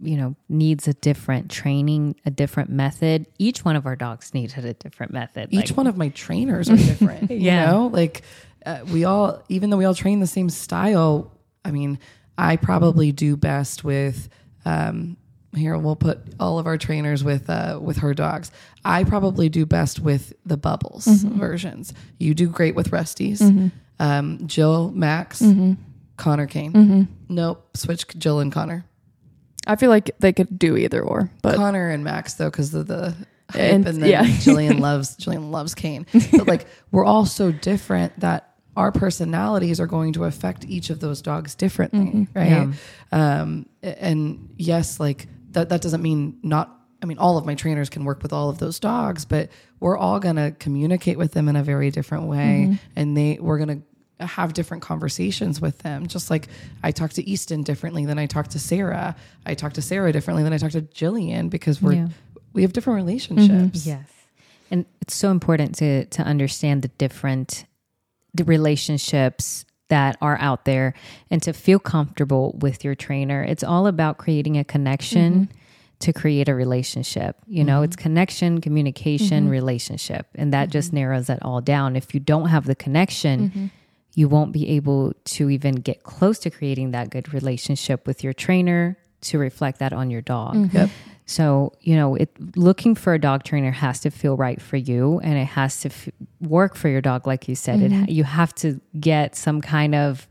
you know needs a different training a different method each one of our dogs needed a different method Each one of my trainers are different. Yeah. You know, like uh, we all, even though we all train the same style, I mean, I probably do best with. Um, here we'll put all of our trainers with uh, with her dogs. I probably do best with the bubbles versions. You do great with Rusties. Um, Jill, Max, Connor Kane. Nope, switch Jill and Connor. I feel like they could do either or, but Connor and Max though, because of the hype, And- and, then yeah. Jillian loves Jillian loves Kane. But like we're all so different that our personalities are going to affect each of those dogs differently, mm-hmm. right? Um, and yes, like that that doesn't mean not. I mean, all of my trainers can work with all of those dogs, but we're all gonna communicate with them in a very different way, mm-hmm. and they we're gonna have different conversations with them. Just like I talk to Easton differently than I talk to Sarah. I talk to Sarah differently than I talk to Jillian because we're Yeah. we have different relationships. Mm-hmm. Yes. And it's so important to to understand the different the relationships that are out there and to feel comfortable with your trainer. It's all about creating a connection mm-hmm. to create a relationship. You know, it's mm-hmm. connection, communication, mm-hmm. relationship. And that just narrows it all down. If you don't have the connection, you won't be able to even get close to creating that good relationship with your trainer to reflect that on your dog. Yep. So, you know, it looking for a dog trainer has to feel right for you and it has to f- work for your dog like you said. It you have to get some kind of,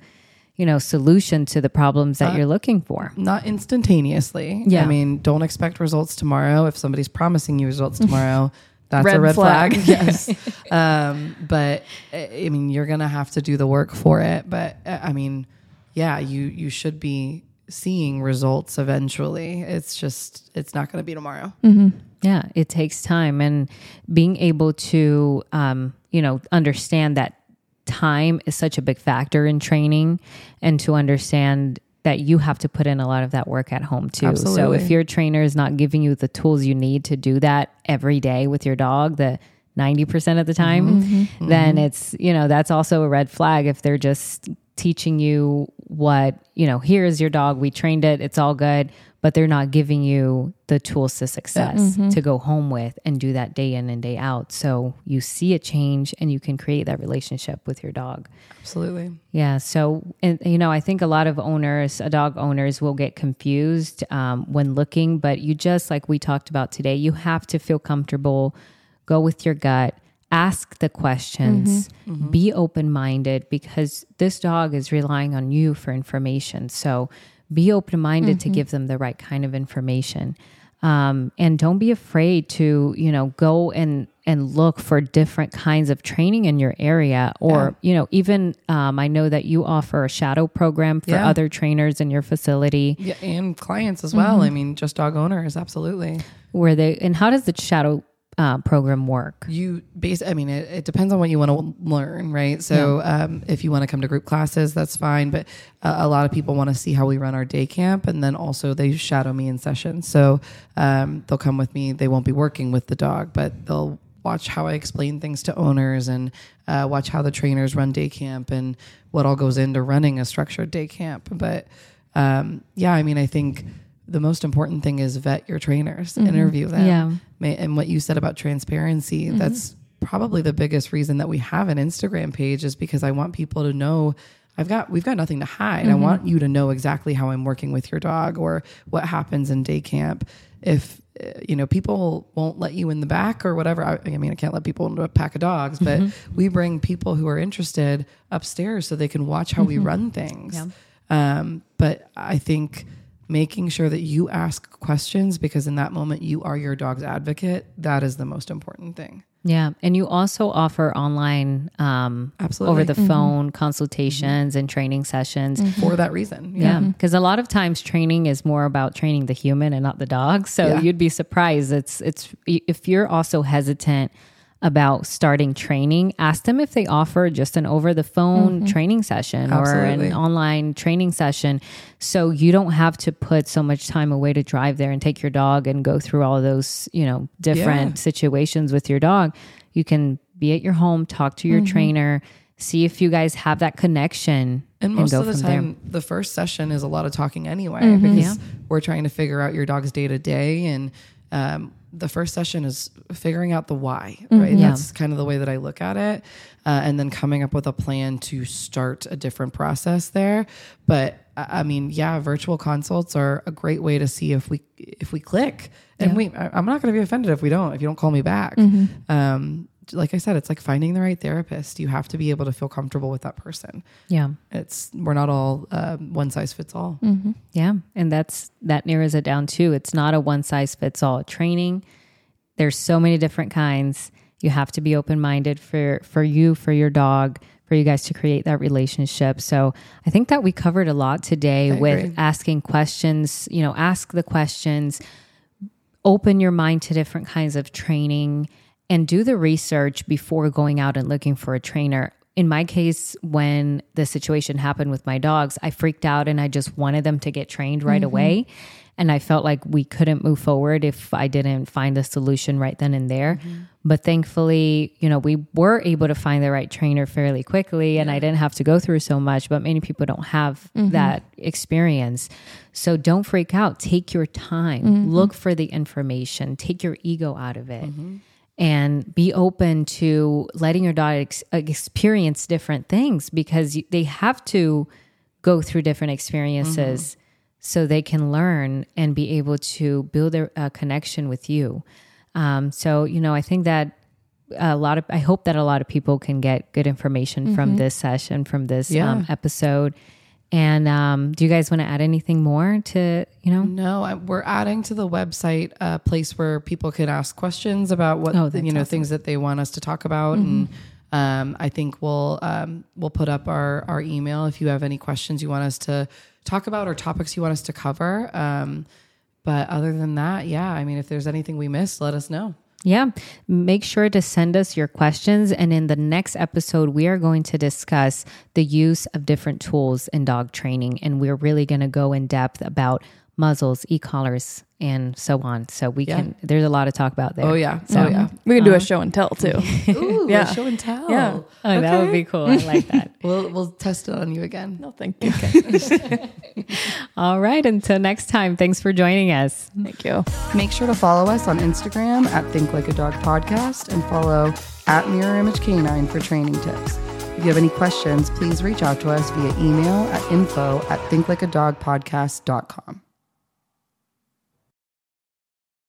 you know, solution to the problems that you're looking for. Not instantaneously. Yeah. I mean, don't expect results tomorrow. If somebody's promising you results tomorrow, that's Red a red flag. flag. yes. um, but uh, I mean, you're gonna have to do the work for it. But uh, I mean, yeah, you you should be seeing results eventually. It's just it's not gonna be tomorrow. Mm-hmm. Yeah, it takes time and being able to, um, you know, understand that time is such a big factor in training and to understand that you have to put in a lot of that work at home too. So if your trainer is not giving you the tools you need to do that every day with your dog, the 90% of the time, mm-hmm. then mm-hmm. it's, you know, that's also a red flag if they're just teaching you what, you know, here's your dog, we trained it, it's all good, but they're not giving you the tools to success to go home with and do that day in and day out. So you see a change and you can create that relationship with your dog. Absolutely. Yeah. So, and, you know, I think a lot of owners, uh, dog owners, will get confused um, when looking, but you just, like we talked about today, you have to feel comfortable, go with your gut, ask the questions, be open minded because this dog is relying on you for information. So, be open minded to give them the right kind of information. Um, and don't be afraid to, you know, go and and look for different kinds of training in your area or you know even um, i know that you offer a shadow program for Yeah. other trainers in your facility Yeah, and clients as well. I mean, just dog owners, absolutely. where they and how does the shadow uh, program work You base. I mean, it, it depends on what you want to learn, right? So, um, if you want to come to group classes, that's fine. But uh, a lot of people want to see how we run our day camp, and then also they shadow me in sessions. So um, they'll come with me. They won't be working with the dog, but they'll watch how I explain things to owners and uh, watch how the trainers run day camp and what all goes into running a structured day camp. But um, yeah, I mean, I think the most important thing is vet your trainers, mm-hmm. interview them. Yeah. And what you said about transparency, mm-hmm. that's probably the biggest reason that we have an Instagram page is because I want people to know I've got we've got nothing to hide. I mm-hmm. want you to know exactly how I'm working with your dog or what happens in day camp. If uh, you know people won't let you in the back or whatever. I, I mean, I can't let people into a pack of dogs, but we bring people who are interested upstairs so they can watch how we run things. Um, but I think making sure that you ask questions because in that moment you are your dog's advocate, that is the most important thing. Yeah, and you also offer online, um, Absolutely. over the mm-hmm. phone consultations mm-hmm. and training sessions. Mm-hmm. for that reason. Yeah, because a lot of times training is more about training the human and not the dog. So Yeah. you'd be surprised. It's it's if you're also hesitant about starting training, ask them if they offer just an over the phone mm-hmm. training session or an online training session, so you don't have to put so much time away to drive there and take your dog and go through all those you know different Yeah. situations with your dog. You can be at your home, talk to your mm-hmm. trainer. See if you guys have that connection And most go of the from there. time, the first session is a lot of talking anyway mm-hmm. because Yeah. we're trying to figure out your dog's day to day. And um, the first session is figuring out the why, right? Yeah. That's kind of the way that I look at it. Uh, and then coming up with a plan to start a different process there. But I mean, yeah, virtual consults are a great way to see if we if we click. And we, I- I'm not going to be offended if we don't. If you don't call me back, um, like I said, it's like finding the right therapist. You have to be able to feel comfortable with that person Yeah. it's we're not all uh, one size fits all. Yeah. And that's that narrows it down too. It's not a one size fits all training. There's so many different kinds. You have to be open minded for for you, for your dog, for you guys to create that relationship. So I think that we covered a lot today I with agree. asking questions, you know, ask the questions, open your mind to different kinds of training and do the research before going out and looking for a trainer. In my case, when the situation happened with my dogs, I freaked out and I just wanted them to get trained right mm-hmm. away. And I felt like we couldn't move forward if I didn't find a solution right then and there. Mm-hmm. But thankfully, you know, we were able to find the right trainer fairly quickly and I didn't have to go through so much. But many people don't have mm-hmm. that experience. So don't freak out. Take your time, look for the information, take your ego out of it and be open to letting your dog ex- experience different things because they have to go through different experiences so they can learn and be able to build a, a connection with you. Um, so, you know, I think that a lot of, I hope that a lot of people can get good information from this session, from this Yeah. um, episode. And um, do you guys want to add anything more to, you know? No, I, we're adding to the website a place where people can ask questions about what Oh, you know awesome. things that they want us to talk about, and um, I think we'll um, we'll put up our our email if you have any questions you want us to talk about or topics you want us to cover. Um, but other than that, yeah, I mean, if there's anything we missed, let us know. Yeah. Make sure to send us your questions. And in the next episode, we are going to discuss the use of different tools in dog training. And we're really going to go in depth about muzzles, e collars, and so on. So we can, there's a lot to talk about there. Oh yeah, So, oh yeah. We can do a um, show and tell too. Ooh, Yeah. show and tell. Yeah. Oh, that would be cool. I like that. We'll we'll test it on you again. no, thank you. All right. Until next time, thanks for joining us. Thank you. Make sure to follow us on Instagram at Think Like a Dog Podcast and follow at Mirror Image K9 for training tips. If you have any questions, please reach out to us via email at info at thinklikeadogpodcast.com.